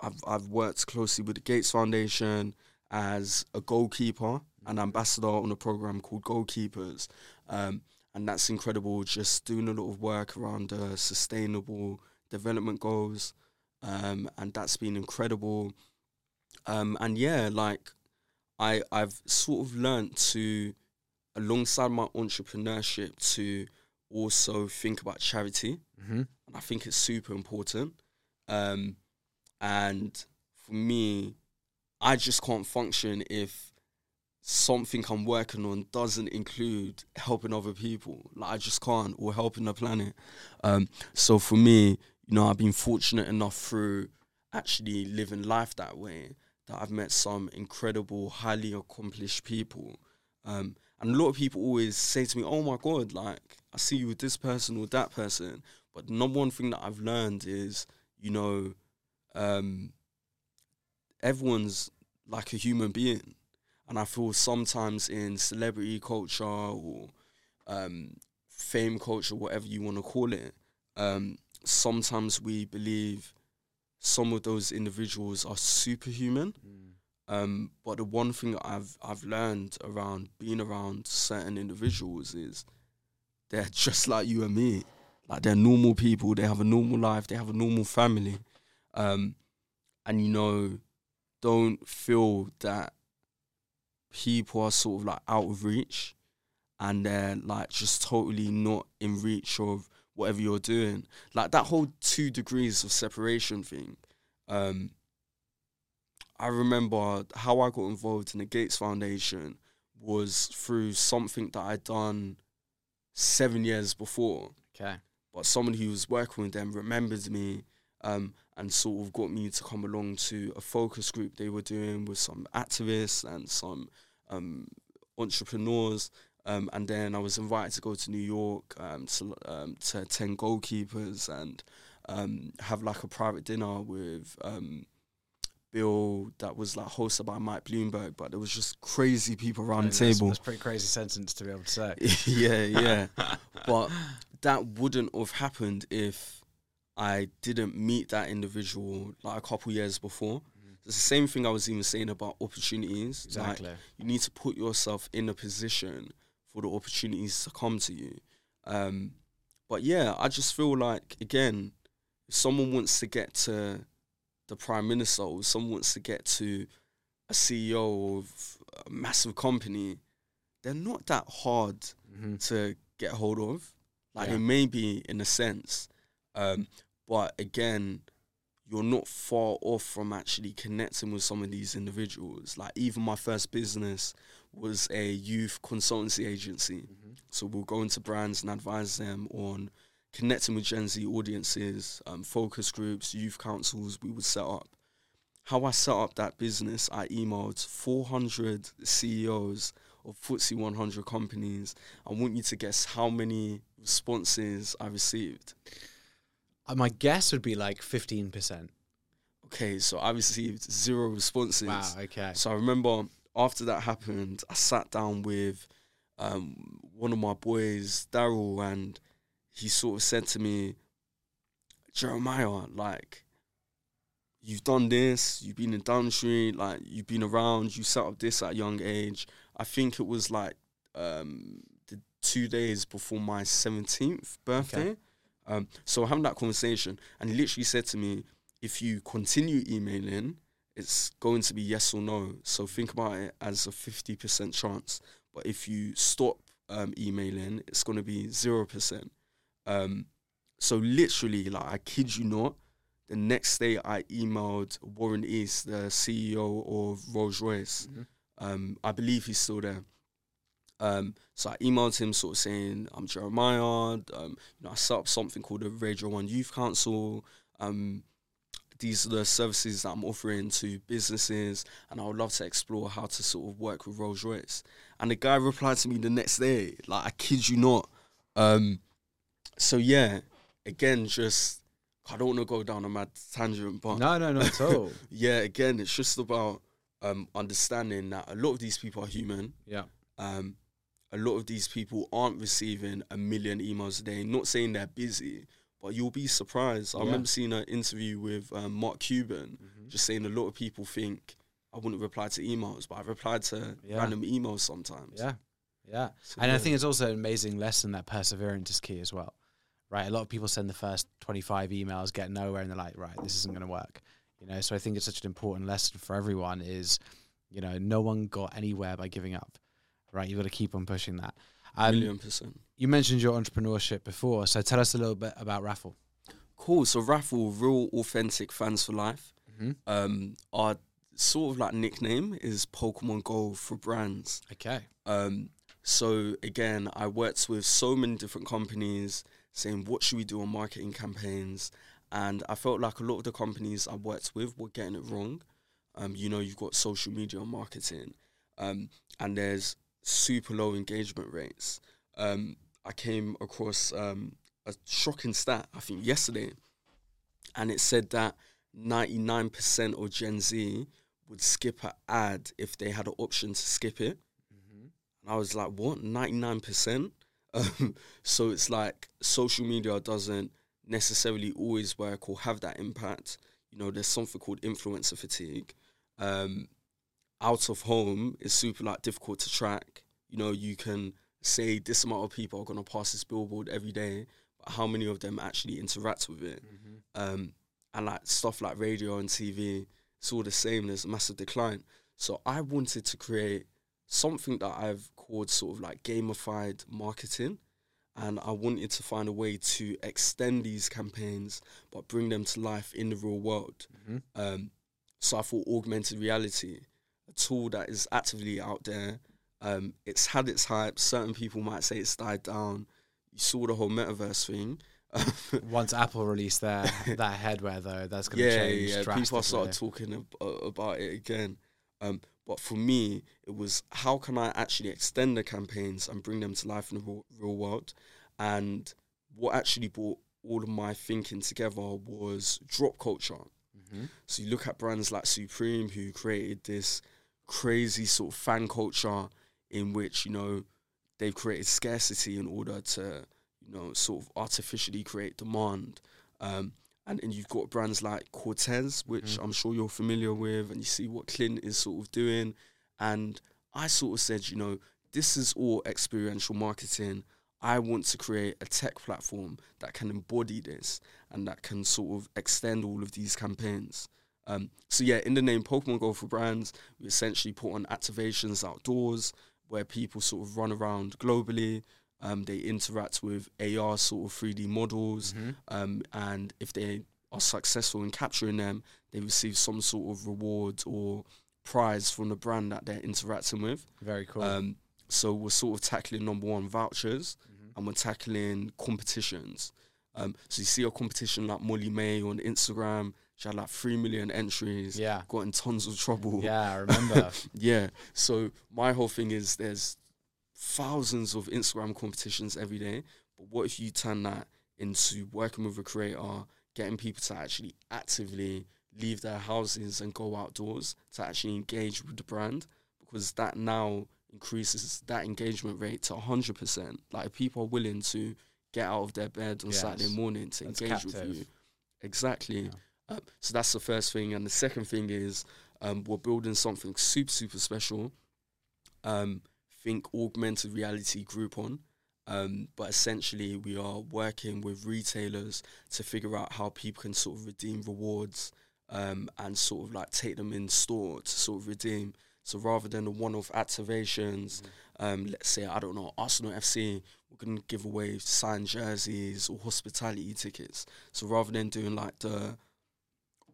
I've I've worked closely with the Gates Foundation as a goalkeeper and ambassador on a program called Goalkeepers, um, and that's incredible. Just doing a lot of work around uh, sustainable development goals, um, and that's been incredible. Um, and yeah, like I I've sort of learned to, alongside my entrepreneurship, to also think about charity, hmm and I think it's super important. Um, and for me, I just can't function if something I'm working on doesn't include helping other people. Like I just can't, or helping the planet. Um, so for me, you know, I've been fortunate enough through actually living life that way that I've met some incredible, highly accomplished people. Um, and a lot of people always say to me, "Oh my God, like I see you with this person or that person." But the number one thing that I've learned is, you know, um, everyone's like a human being, and I feel sometimes in celebrity culture or um, fame culture, whatever you want to call it, um, sometimes we believe some of those individuals are superhuman. Um, but the one thing I've I've learned around being around certain individuals is they're just like you and me. Like they're normal people. They have a normal life. They have a normal family. Um, and you know, don't feel that people are sort of like out of reach, and they're like just totally not in reach of whatever you're doing. Like that whole two degrees of separation thing. Um, I remember how I got involved in the Gates Foundation was through something that I'd done seven years before. Okay. But someone who was working with them remembered me um, and sort of got me to come along to a focus group they were doing with some activists and some um, entrepreneurs. Um, and then I was invited to go to New York um, to, um, to attend goalkeepers and um, have like a private dinner with um, Bill that was like hosted by Mike Bloomberg. But there was just crazy people around the table. That's a pretty crazy sentence to be able to say. yeah, yeah. but that wouldn't have happened if I didn't meet that individual like a couple years before. It's the same thing I was even saying about opportunities. Like Exactly. you need to put yourself in a position for the opportunities to come to you. Um, but yeah, I just feel like again, if someone wants to get to the prime minister, or someone wants to get to a CEO of a massive company, they're not that hard hmm to get hold of. Like Yeah. it may be in a sense, um, but again, you're not far off from actually connecting with some of these individuals. Like even my first business was a youth consultancy agency, so we'll go into brands and advise them on connecting with Gen Z audiences, um, focus groups, youth councils. We would set up. How I set up that business, I emailed 400 CEOs of FTSE 100 companies. I want you to guess how many responses I received. Uh, my guess would be like 15%. Okay, so I received zero responses. Wow, okay. So I remember after that happened, I sat down with um, one of my boys, Daryl, and he sort of said to me, Jeremiah, like, you've done this, you've been in Down Street, like, you've been around, you set up this at a young age. I think it was like um, the two days before my 17th birthday. Okay. Um, so having that conversation, and he literally said to me, if you continue emailing, it's going to be yes or no. So think about it as a 50% chance. But if you stop um, emailing, it's going to be 0%. Um, so literally, like, I kid you not, the next day I emailed Warren East, the CEO of Rolls Royce. Mhm. Um, I believe he's still there. Um, so I emailed him, sort of saying, "I'm Jeremiah. Um, you know, I set up something called the Radio One Youth Council. Um, these are the services that I'm offering to businesses, and I would love to explore how to sort of work with Rolls Royce." And the guy replied to me the next day, like I kid you not. Um, so yeah, again, just I don't want to go down a mad tangent, but No, no, not at all. yeah, again, it's just about um, understanding that a lot of these people are human. yeah. Um, a lot of these people aren't receiving a million emails a day. Not saying they're busy, but you'll be surprised. I Yeah. remember seeing an interview with um, Mark Cuban, Mhm. just saying a lot of people think I wouldn't reply to emails, but I replied to Yeah. random emails sometimes. Yeah. Yeah. So, And I think it's also an amazing lesson that perseverance is key as well, right? A lot of people send the first 25 emails, get nowhere, and they're like, right, this isn't going to work. You know, so I think it's such an important lesson for everyone is, you know, no one got anywhere by giving up, right? You've got to keep on pushing that. Um, million percent. You mentioned your entrepreneurship before, so tell us a little bit about RAFFL. Cool. So RAFFL, real authentic fans for life. Mm-hmm. Um, our sort of like nickname is Pokemon Go for brands. Okay. Um, so again, I worked with so many different companies saying what should we do on marketing campaigns, and I felt like a lot of the companies I worked with were getting it wrong. Um, you know, you've got social media marketing, um, and there's super low engagement rates. Um, I came across um, a shocking stat, I think yesterday, and it said that 99% of Gen Z would skip an ad if they had an option to skip it. Mm-hmm. And I was like, what? 99%? Um, so it's like social media doesn't necessarily always work or have that impact. You know, there's something called influencer fatigue. Um, out of home is super like difficult to track. You know, you can say this amount of people are gonna pass this billboard every day, but how many of them actually interact with it? Mm-hmm. um, and like stuff like radio and TV, it's all the same. There's a massive decline. So I wanted to create something that I've called sort of like gamified marketing, and I wanted to find a way to extend these campaigns but bring them to life in the real world. Mm-hmm. Um, so I thought augmented reality, a tool that is actively out there. Um, it's had its hype. Certain people might say it's died down. You saw the whole metaverse thing. Once Apple released their that headwear, though, that's going to yeah, change yeah. drastically. People started talking ab- uh, about it again. Um, but for me, it was how can I actually extend the campaigns and bring them to life in the real, real world? And what actually brought all of my thinking together was drop culture. Mhm. So you look at brands like Supreme, who created this crazy sort of fan culture in which you know they've created scarcity in order to you know sort of artificially create demand. Um, and then you've got brands like Corteiz, which Mhm. I'm sure you're familiar with, and you see what Clint is sort of doing. And I sort of said, you know, this is all experiential marketing. I want to create a tech platform that can embody this and that can sort of extend all of these campaigns. Um, so yeah, in the name Pokemon Go for Brands, we essentially put on activations outdoors where people sort of run around globally. Um, they interact with AR sort of 3D models, Mhm. um, and if they are successful in capturing them, they receive some sort of reward or prize from the brand that they're interacting with. Very cool. Um, so we're sort of tackling number one vouchers, Mhm. and we're tackling competitions. Um, so you see a competition like Molly-Mae on Instagram, she had like three million entries, Yeah. got in tons of trouble. Yeah, I remember. Yeah. So my whole thing is there's thousands of Instagram competitions every day, but what if you turn that into working with a creator, getting people to actually actively leave their houses and go outdoors to actually engage with the brand? because that now increases that engagement rate to 100%. Like people are willing to get out of their bed on Yes. Saturday morning to That's engage with you. Exactly. Yeah. Um, so that's the first thing. And the second thing is um, we're building something super, super special. Um, think augmented reality Groupon. Um, but essentially, we are working with retailers to figure out how people can sort of redeem rewards um, and sort of like take them in store to sort of redeem. So rather than the one-off activations, um, let's say I don't know Arsenal FC, we're gonna give away signed jerseys or hospitality tickets. So rather than doing like the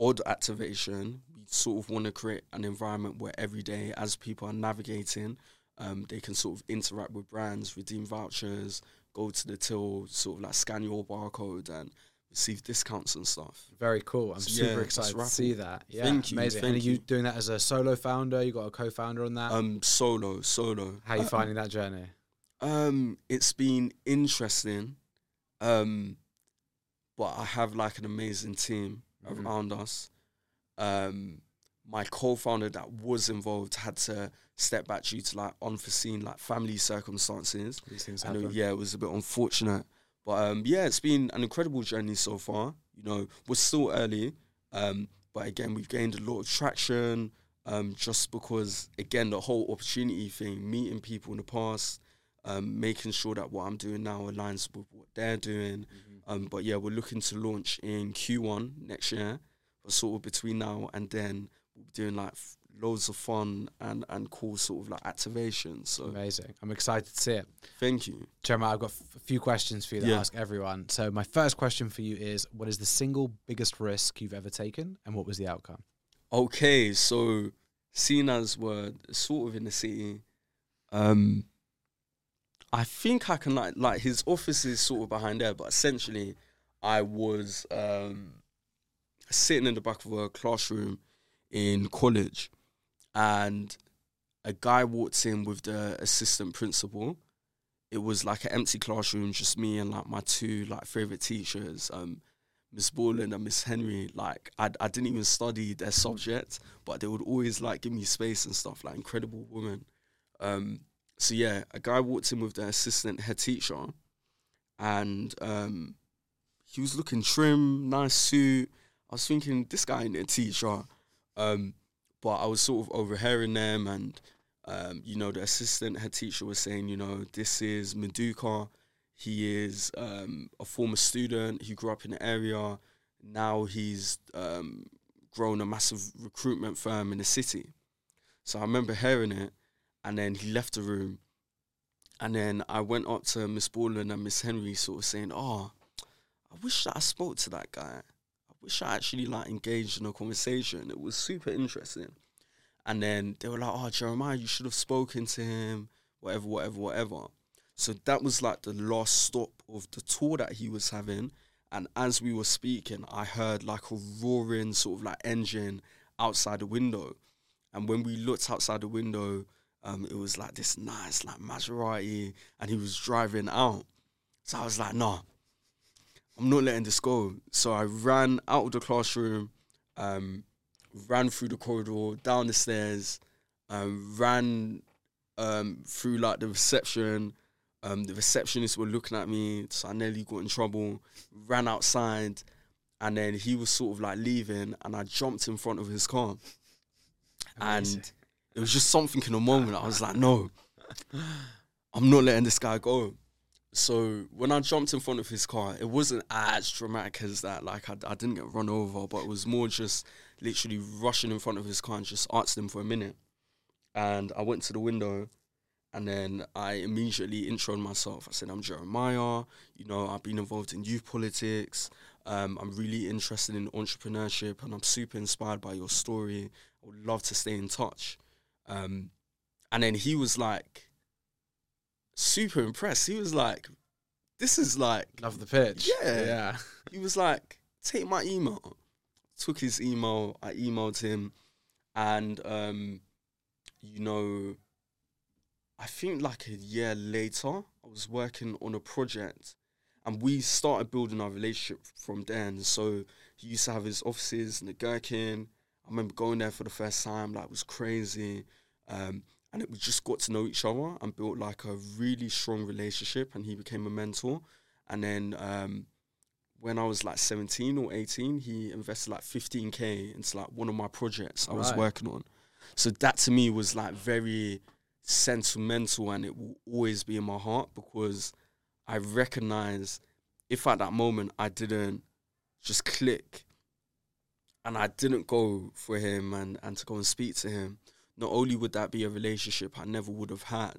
odd activation, we sort of want to create an environment where every day, as people are navigating, um, they can sort of interact with brands, redeem vouchers, go to the till, sort of like scan your barcode and receive discounts and stuff. Very cool. I'm So, super yeah, excited to see that. Yeah, Thank you, amazing. thank and are you, you. doing that as a solo founder? You got a co-founder on that? Um, solo, solo. How are you Um, finding that journey? Um, it's been interesting. Um, but I have like an amazing team Mhm. around us. Um, my co-founder that was involved had to step back due to like unforeseen like family circumstances. These things I know, yeah, it was a bit unfortunate, but um, yeah, it's been an incredible journey so far. You know, we're still early, um, but again, we've gained a lot of traction. Um, just because, again, the whole opportunity thing, meeting people in the past, um, making sure that what I'm doing now aligns with what they're doing. Mm-hmm. Um, but yeah, we're looking to launch in Q1 next year. But sort of between now and then, we'll be doing like f- loads of fun and and cool sort of like activations. So Amazing. I'm excited to see it. thank you. Jeremiah, I've got f- a few questions for you to Yeah. ask everyone. So my first question for you is, what is the single biggest risk you've ever taken, and what was the outcome? Okay, so seeing as we're sort of in the city, um, I think I can like like his office is sort of behind there, but essentially, I was um sitting in the back of a classroom in college, and a guy walked in with the assistant principal. It was like an empty classroom, just me and like my two like favorite teachers, um, Miss Borland and Miss Henry. Like I, I didn't even study their subject, but they would always like give me space and stuff. Like incredible woman. Um, so yeah, a guy walked in with the assistant head teacher, and um, he was looking trim, nice suit. I was thinking this guy ain't a teacher, um, but I was sort of overhearing them, and um, you know the assistant head teacher was saying, you know, this is Maduka. He is um, a former student. He grew up in the area. Now he's um, grown a massive recruitment firm in the city. So I remember hearing it, and then he left the room. And then I went up to Miss Borland and Miss Henry, sort of saying, "Oh, I wish that I spoke to that guy. I wish I actually like engaged in a conversation. It was super interesting." And then they were like, "Oh, Jeremiah, you should have spoken to him. Whatever, whatever, whatever." So that was like the last stop of the tour that he was having. And as we were speaking, I heard like a roaring sort of like engine outside the window. And when we looked outside the window, um, it was like this nice like Maserati, and he was driving out. So I was like, nah, I'm not letting this go. So I ran out of the classroom, um, ran through the corridor, down the stairs, um, ran um, through like the reception. Um, the receptionists were looking at me, so I nearly got in trouble. Ran outside, and then he was sort of like leaving, and I jumped in front of his car. Amazing. And it was just something in a moment. I was like, no, I'm not letting this guy go. So when I jumped in front of his car, it wasn't as dramatic as that. Like I, I didn't get run over, but it was more just literally rushing in front of his car and just asked him for a minute. And I went to the window, and then I immediately introed myself. I said, "I'm Jeremiah. You know, I've been involved in youth politics. Um, I'm really interested in entrepreneurship, and I'm super inspired by your story. I would love to stay in touch." Um, and then he was like, super impressed. He was like, "This is like Love the pitch. Yeah. Yeah. he was like, take my email. Took his email, I emailed him, and um, you know, I think like a year later, I was working on a project and we started building our relationship from then. So he used to have his offices in the Gherkin. I remember going there for the first time, like it was crazy. Um, and it, we just got to know each other and built like a really strong relationship. And he became a mentor. And then um, when I was like 17 or 18, he invested like 15k into like one of my projects I was working on. So that to me was like very sentimental, and it will always be in my heart because I recognize if at that moment I didn't just click and I didn't go for him and, and to go and speak to him, not only would that be a relationship I never would have had,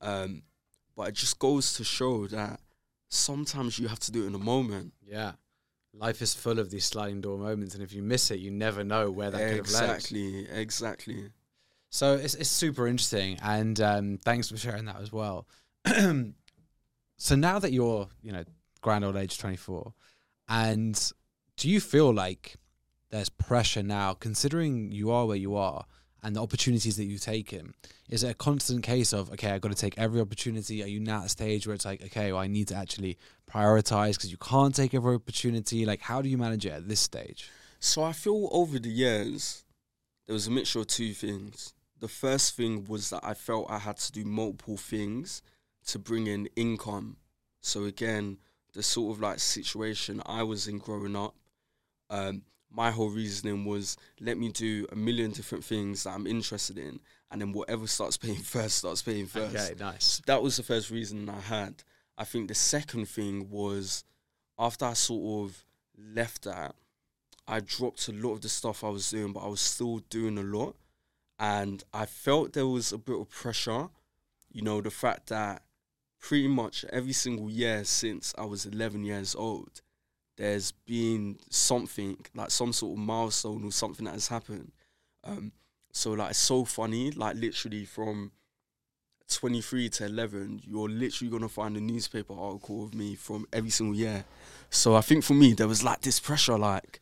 um, but it just goes to show that sometimes you have to do it in a moment. Yeah. Life is full of these sliding door moments, and if you miss it, you never know where that could have led. exactly, exactly. So it's it's super interesting, and um, thanks for sharing that as well. so now that you're, you know, grand old age twenty four, and do you feel like there's pressure now, considering you are where you are and the opportunities that you've taken? Is it a constant case of okay, I've got to take every opportunity? Are you now at a stage where it's like okay, well, I need to actually prioritize because you can't take every opportunity? Like, how do you manage it at this stage? So I feel over the years there was a mixture of two things. The first thing was that I felt I had to do multiple things to bring in income. So again, the sort of like situation I was in growing up, um, my whole reasoning was let me do a million different things that I'm interested in, and then whatever starts paying first starts paying first. Okay, nice. That was the first reason I had. I think the second thing was after I sort of left that, I dropped a lot of the stuff I was doing, but I was still doing a lot. And I felt there was a bit of pressure. You know, the fact that pretty much every single year since I was 11 years old, there's been something, like some sort of milestone or something that has happened. Um, so, like, it's so funny, like, literally from 23 to 11, you're literally going to find a newspaper article of me from every single year. So I think for me, there was like this pressure, like,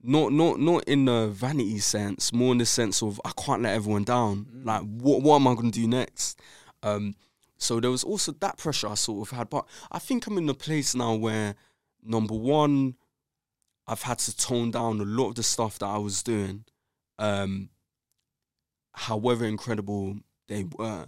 not not not in the vanity sense, more in the sense of I can't let everyone down. Like, what what am I going to do next? Um, so there was also that pressure I sort of had, but I think I'm in a place now where number one, I've had to tone down a lot of the stuff that I was doing, um, however incredible they were,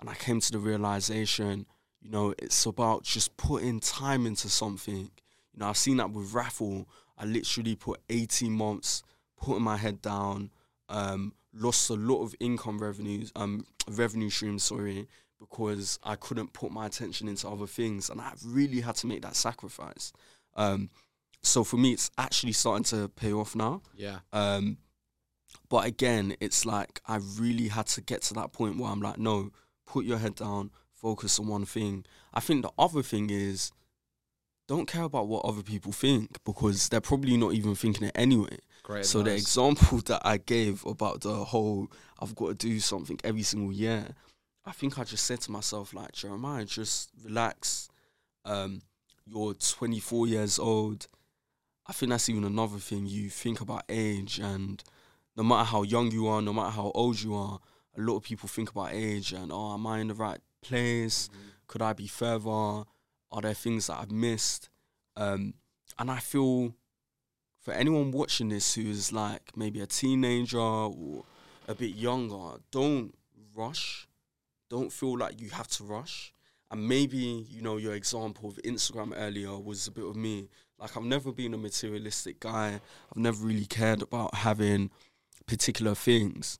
and I came to the realization, you know, it's about just putting time into something. You know, I've seen that with RAFFL. I literally put 18 months putting my head down, um, lost a lot of income revenues, um, revenue streams, sorry, because I couldn't put my attention into other things, and I really had to make that sacrifice. Um, so for me, it's actually starting to pay off now. Yeah. Um, but again, it's like I really had to get to that point where I'm like, no, put your head down, focus on one thing. I think the other thing is don't care about what other people think because they're probably not even thinking it anyway. Great. So the example that I gave about the whole I've got to do something every single year, I think I just said to myself like Jeremiah, just relax. Um, you're 24 years old. I think that's even another thing. You think about age, and no matter how young you are, no matter how old you are, a lot of people think about age and oh, am I in the right place? Could I be further? Are there things that I've missed? Um, and I feel for anyone watching this who is like maybe a teenager or a bit younger, don't rush. Don't feel like you have to rush. And maybe, you know, your example of Instagram earlier was a bit of me. Like, I've never been a materialistic guy. I've never really cared about having particular things.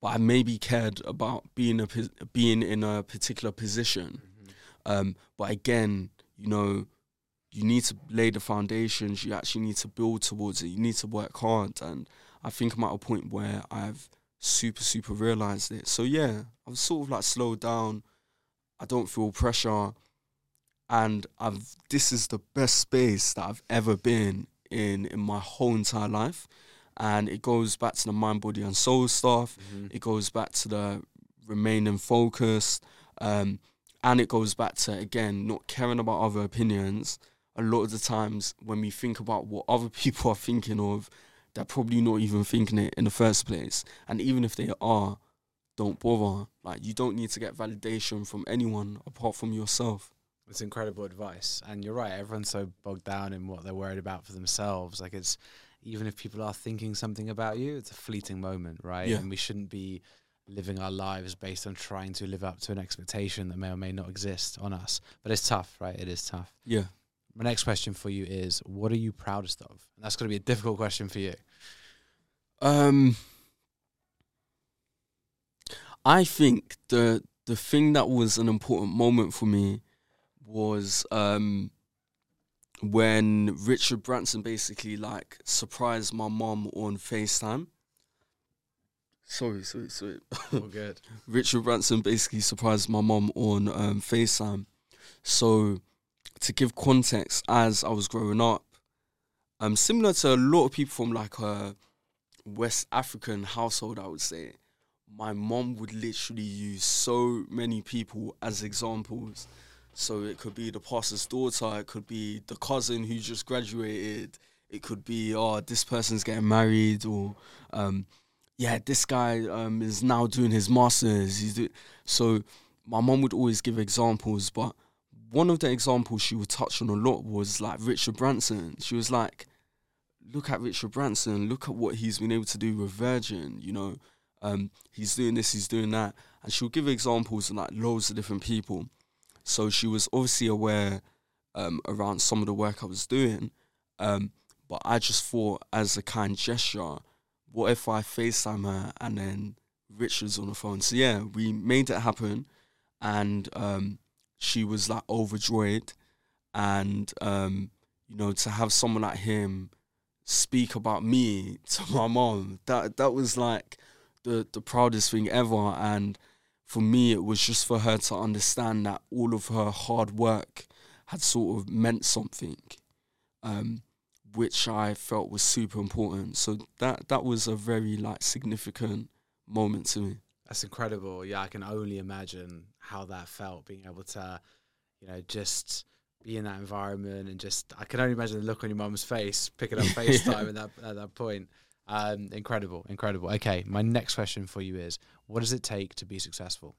But I maybe cared about being a being in a particular position. Um, but again, you know, you need to lay the foundations. You actually need to build towards it. You need to work hard. And I think I'm at a point where I've super, super realized it. So yeah, I've sort of like slowed down. I don't feel pressure. And I've this is the best space that I've ever been in in my whole entire life. And it goes back to the mind, body, and soul stuff. Mhm. It goes back to the remaining focused. Um, and it goes back to again not caring about other opinions a lot of the times when we think about what other people are thinking of they're probably not even thinking it in the first place and even if they are don't bother like you don't need to get validation from anyone apart from yourself It's incredible advice, and you're right. Everyone's so bogged down in what they're worried about for themselves. Like it's even if people are thinking something about you, it's a fleeting moment, right? Yeah. And we shouldn't be living our lives based on trying to live up to an expectation that may or may not exist on us. But it's tough, right? It is tough. Yeah. My next question for you is what are you proudest of? And that's going to be a difficult question for you. Um, I think the the thing that was an important moment for me was um when Richard Branson basically like surprised my mom on FaceTime. Sorry, sorry, sorry. All good. Richard Branson basically surprised my mom on um, FaceTime. So, to give context, as I was growing up, um, similar to a lot of people from like a West African household, I would say, my mom would literally use so many people as examples. So it could be the pastor's daughter, it could be the cousin who just graduated, it could be oh this person's getting married, or um, yeah this guy um, is now doing his masters. So my mom would always give examples, but one of the examples she would touch on a lot was like Richard Branson. She was like, look at Richard Branson, look at what he's been able to do with Virgin, you know. Um, he's doing this, he's doing that. And she'll give examples of like loads of different people. So she was obviously aware um, around some of the work I was doing. Um, but I just thought, as a kind gesture, what if I FaceTime her and then Richard's on the phone? So yeah, we made it happen. And um, she was like overjoyed. And, um, you know, to have someone like him speak about me to my mom, that, that was like the, the proudest thing ever. And, for me, it was just for her to understand that all of her hard work had sort of meant something, um, which I felt was super important. So that that was a very like significant moment to me. That's incredible. Yeah, I can only imagine how that felt being able to, you know, just be in that environment and just I can only imagine the look on your mum's face picking up FaceTime at that at that point. Um, incredible, incredible. Okay, my next question for you is: What does it take to be successful?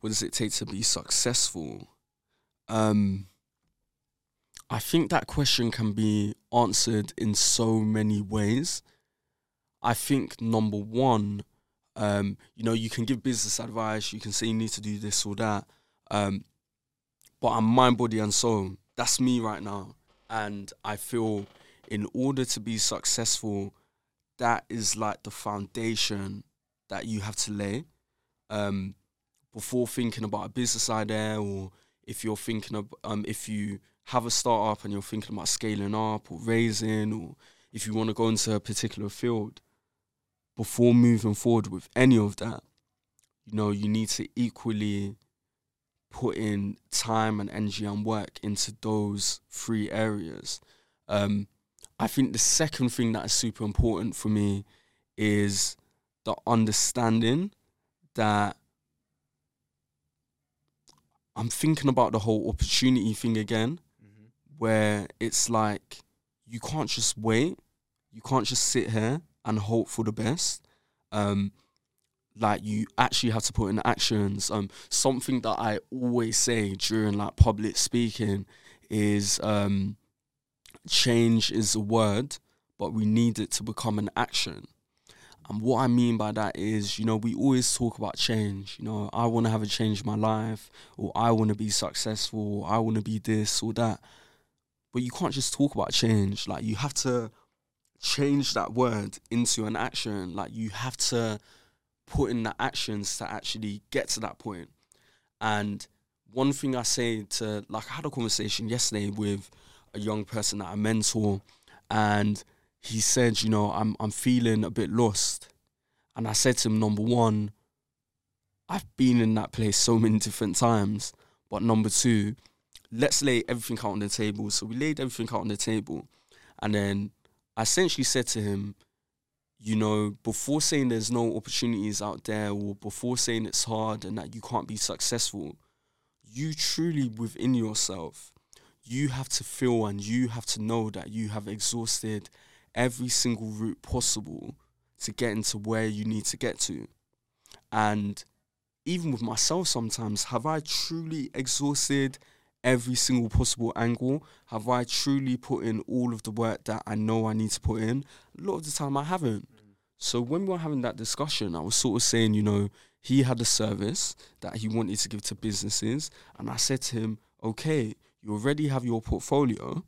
What does it take to be successful? Um, I think that question can be answered in so many ways. I think number one, um, you know, you can give business advice, you can say you need to do this or that, um, but I'm mind, body, and soul. That's me right now, and I feel in order to be successful that is like the foundation that you have to lay um, before thinking about a business idea or if you're thinking of um, if you have a startup and you're thinking about scaling up or raising or if you want to go into a particular field before moving forward with any of that you know you need to equally put in time and energy and work into those three areas um, I think the second thing that is super important for me is the understanding that I'm thinking about the whole opportunity thing again, mm-hmm. where it's like you can't just wait, you can't just sit here and hope for the best. Um, like you actually have to put in actions. Um, something that I always say during like public speaking is um, change is a word, but we need it to become an action. And what I mean by that is, you know, we always talk about change. You know, I want to have a change in my life, or I want to be successful, or I want to be this or that. But you can't just talk about change. Like, you have to change that word into an action. Like, you have to put in the actions to actually get to that point. And one thing I say to, like, I had a conversation yesterday with a young person that I mentor, and he said, you know, I'm I'm feeling a bit lost, and I said to him, number one, I've been in that place so many different times, but number two, let's lay everything out on the table. So we laid everything out on the table, and then I essentially said to him, you know, before saying there's no opportunities out there, or before saying it's hard and that you can't be successful, you truly within yourself you have to feel and you have to know that you have exhausted every single route possible to get into where you need to get to. And even with myself, sometimes, have I truly exhausted every single possible angle? Have I truly put in all of the work that I know I need to put in? A lot of the time, I haven't. So when we were having that discussion, I was sort of saying, you know, he had a service that he wanted to give to businesses, and I said to him, okay, you already have your portfolio.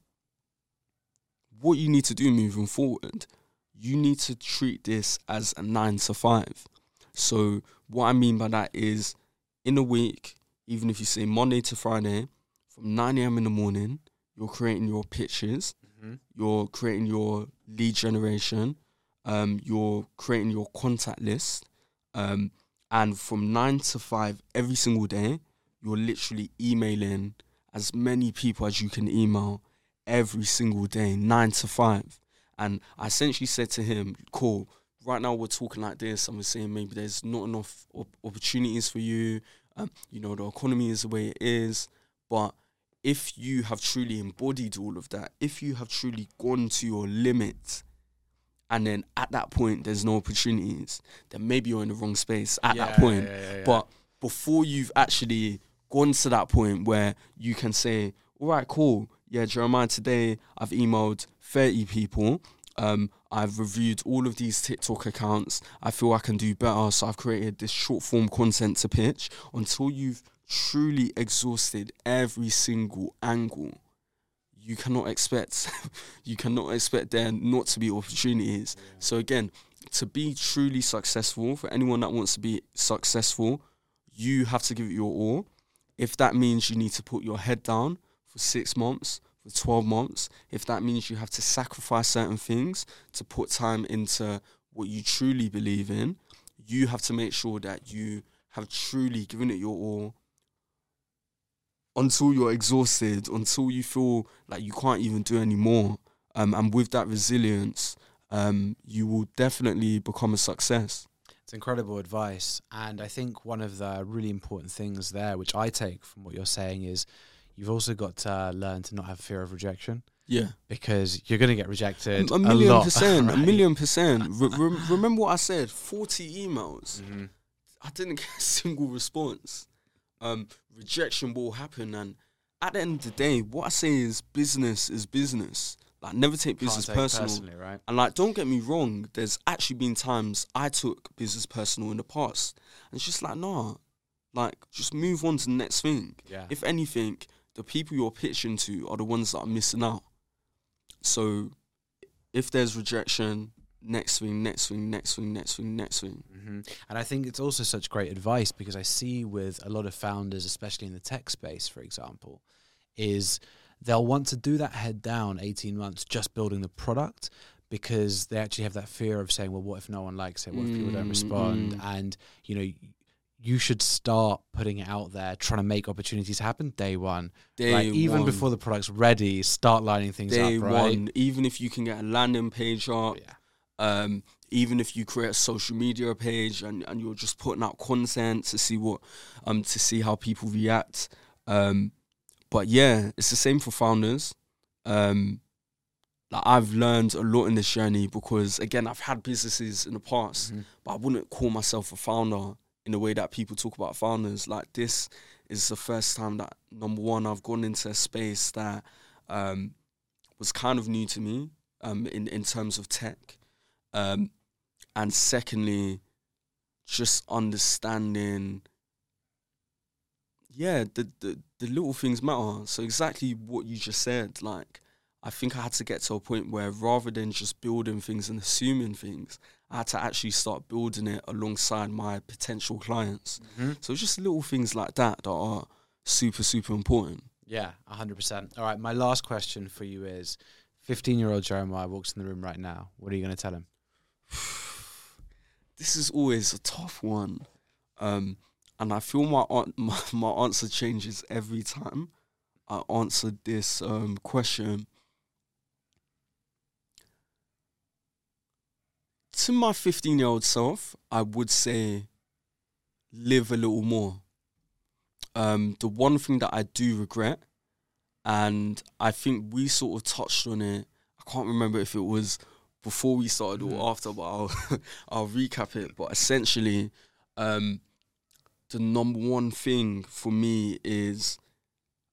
What you need to do moving forward, you need to treat this as a nine to five. So what I mean by that is, in a week, even if you say Monday to Friday, from 9 a.m. in the morning, you're creating your pitches, Mm-hmm. you're creating your lead generation, um, you're creating your contact list, um, and from nine to five every single day, you're literally emailing as many people as you can email every single day, nine to five. And I essentially said to him, "Cool. Right now we're talking like this, and we're saying maybe there's not enough op- opportunities for you. Um, you know, the economy is the way it is, but." If you have truly embodied all of that, if you have truly gone to your limit, and then at that point there's no opportunities, then maybe you're in the wrong space at that point. yeah, yeah, yeah. But before you've actually gone to that point where you can say, all right, cool. Yeah, Jeremiah, today I've emailed 30 people. Um, I've reviewed all of these TikTok accounts. I feel I can do better. So I've created this short form content to pitch until you've truly exhausted every single angle. You cannot expect, you cannot expect there not to be opportunities. So again, to be truly successful, for anyone that wants to be successful, you have to give it your all. If that means you need to put your head down for six months, for 12 months, if that means you have to sacrifice certain things to put time into what you truly believe in, you have to make sure that you have truly given it your all until you're exhausted, until you feel like you can't even do any more. Um, and with that resilience, um, you will definitely become a success. It's incredible advice. And I think one of the really important things there, which I take from what you're saying, is you've also got to learn to not have fear of rejection Yeah. because you're going to get rejected A million lot, percent, a million percent. Re- rem- remember what I said? 40 emails. Mhm. I didn't get a single response. Um, rejection will happen, and at the end of the day, what I say is business is business. Like, never take business take personal. right? And like, don't get me wrong. There's actually been times I took business personal in the past, and it's just like, nah, like, just move on to the next thing. Yeah. If anything, the people you're pitching to are the ones that are missing out. So, if there's rejection, next swing, next swing, next swing, next swing, next thing. hmm And I think it's also such great advice because I see with a lot of founders, especially in the tech space, for example, is they'll want to do that head down 18 months just building the product because they actually have that fear of saying, well, what if no one likes it? What if people don't Mm, respond? mm. And, you know, you should start putting it out there, trying to make opportunities happen day one. Day like even one. before the product's ready, start lining things day up, right? one, even if you can get a landing page up, Yeah. Um, even if you create a social media page and, and you're just putting out content to see what um to see how people react. Um, but yeah, it's the same for founders. Um, like I've learned a lot in this journey because again, I've had businesses in the past, Mhm. but I wouldn't call myself a founder in the way that people talk about founders. Like this is the first time that number one I've gone into a space that um, was kind of new to me um, in in terms of tech, um, and secondly, just understanding. Yeah, the, the the little things matter. So exactly what you just said, like I think I had to get to a point where rather than just building things and assuming things, I had to actually start building it alongside my potential clients. Mhm. So it's just little things like that that are super, super important. Yeah, 100%. All right, my last question for you is 15 year old Jeremiah walks in the room right now. What are you going to tell him? This is always a tough one. Um, and I feel my, my my answer changes every time I answer this um, question. To my 15 year old self, I would say live a little more. Um, the one thing that I do regret, and I think we sort of touched on it, I can't remember if it was before we started or after, but I'll, I'll recap it. But essentially, um, the number one thing for me is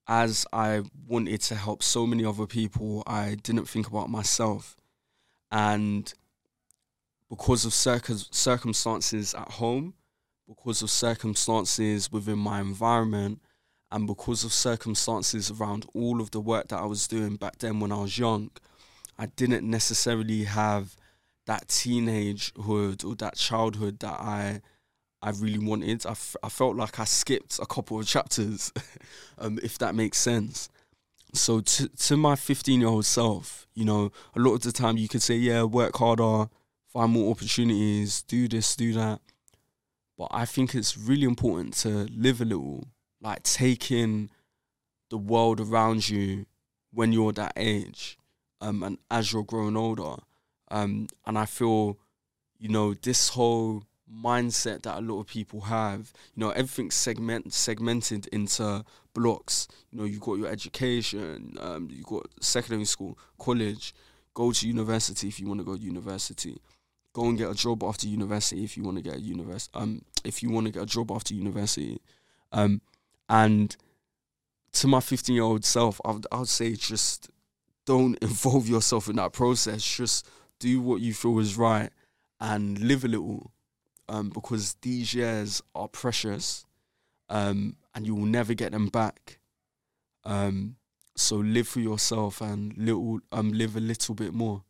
as I wanted to help so many other people, I didn't think about myself. And because of circum- circumstances at home, because of circumstances within my environment, and because of circumstances around all of the work that I was doing back then when I was young, I didn't necessarily have that teenagehood or that childhood that I I really wanted. I, f- I felt like I skipped a couple of chapters, um, if that makes sense. So to to my 15 year old self, you know, a lot of the time you could say, yeah, work harder, find more opportunities, do this, do that. But I think it's really important to live a little, like take in the world around you when you're that age, um, and as you're growing older. Um, and I feel, you know, this whole mindset that a lot of people have, you know, everything's segment segmented into blocks. You know, you got your education, um, you got secondary school, college, go to university if you want to go to university. Go and get a job after university if you want to get a university. Um, if you want to get a job after university, um, and to my 15 year old self, I would, I would say just don't involve yourself in that process. Just do what you feel is right and live a little um, because these years are precious um, and you will never get them back. Um, so live for yourself and little um, live a little bit more.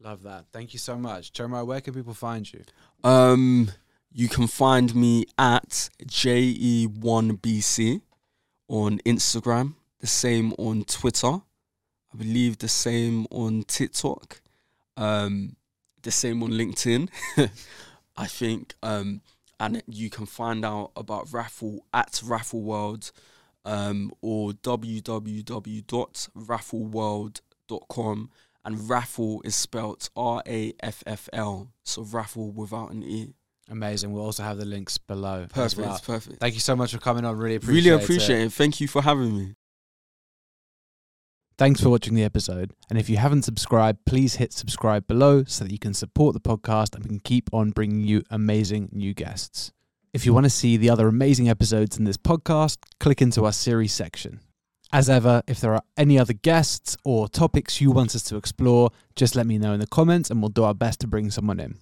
Love that. Thank you so much. Jeremiah, where can people find you? Um, you can find me at JE1BC on Instagram, the same on Twitter, I believe the same on TikTok, um, the same on LinkedIn, I think. Um, and you can find out about RAFFL at Raffle World um, or www.raffleworld.com. And RAFFL is spelt R A F F L, so Raffle without an E. Amazing. We'll also have the links below. Perfect, well. perfect. Thank you so much for coming on. Really appreciate really it. appreciate it. Thank you for having me. Thanks for watching the episode. And if you haven't subscribed, please hit subscribe below so that you can support the podcast and we can keep on bringing you amazing new guests. If you want to see the other amazing episodes in this podcast, click into our series section. As ever, if there are any other guests or topics you want us to explore, just let me know in the comments and we'll do our best to bring someone in.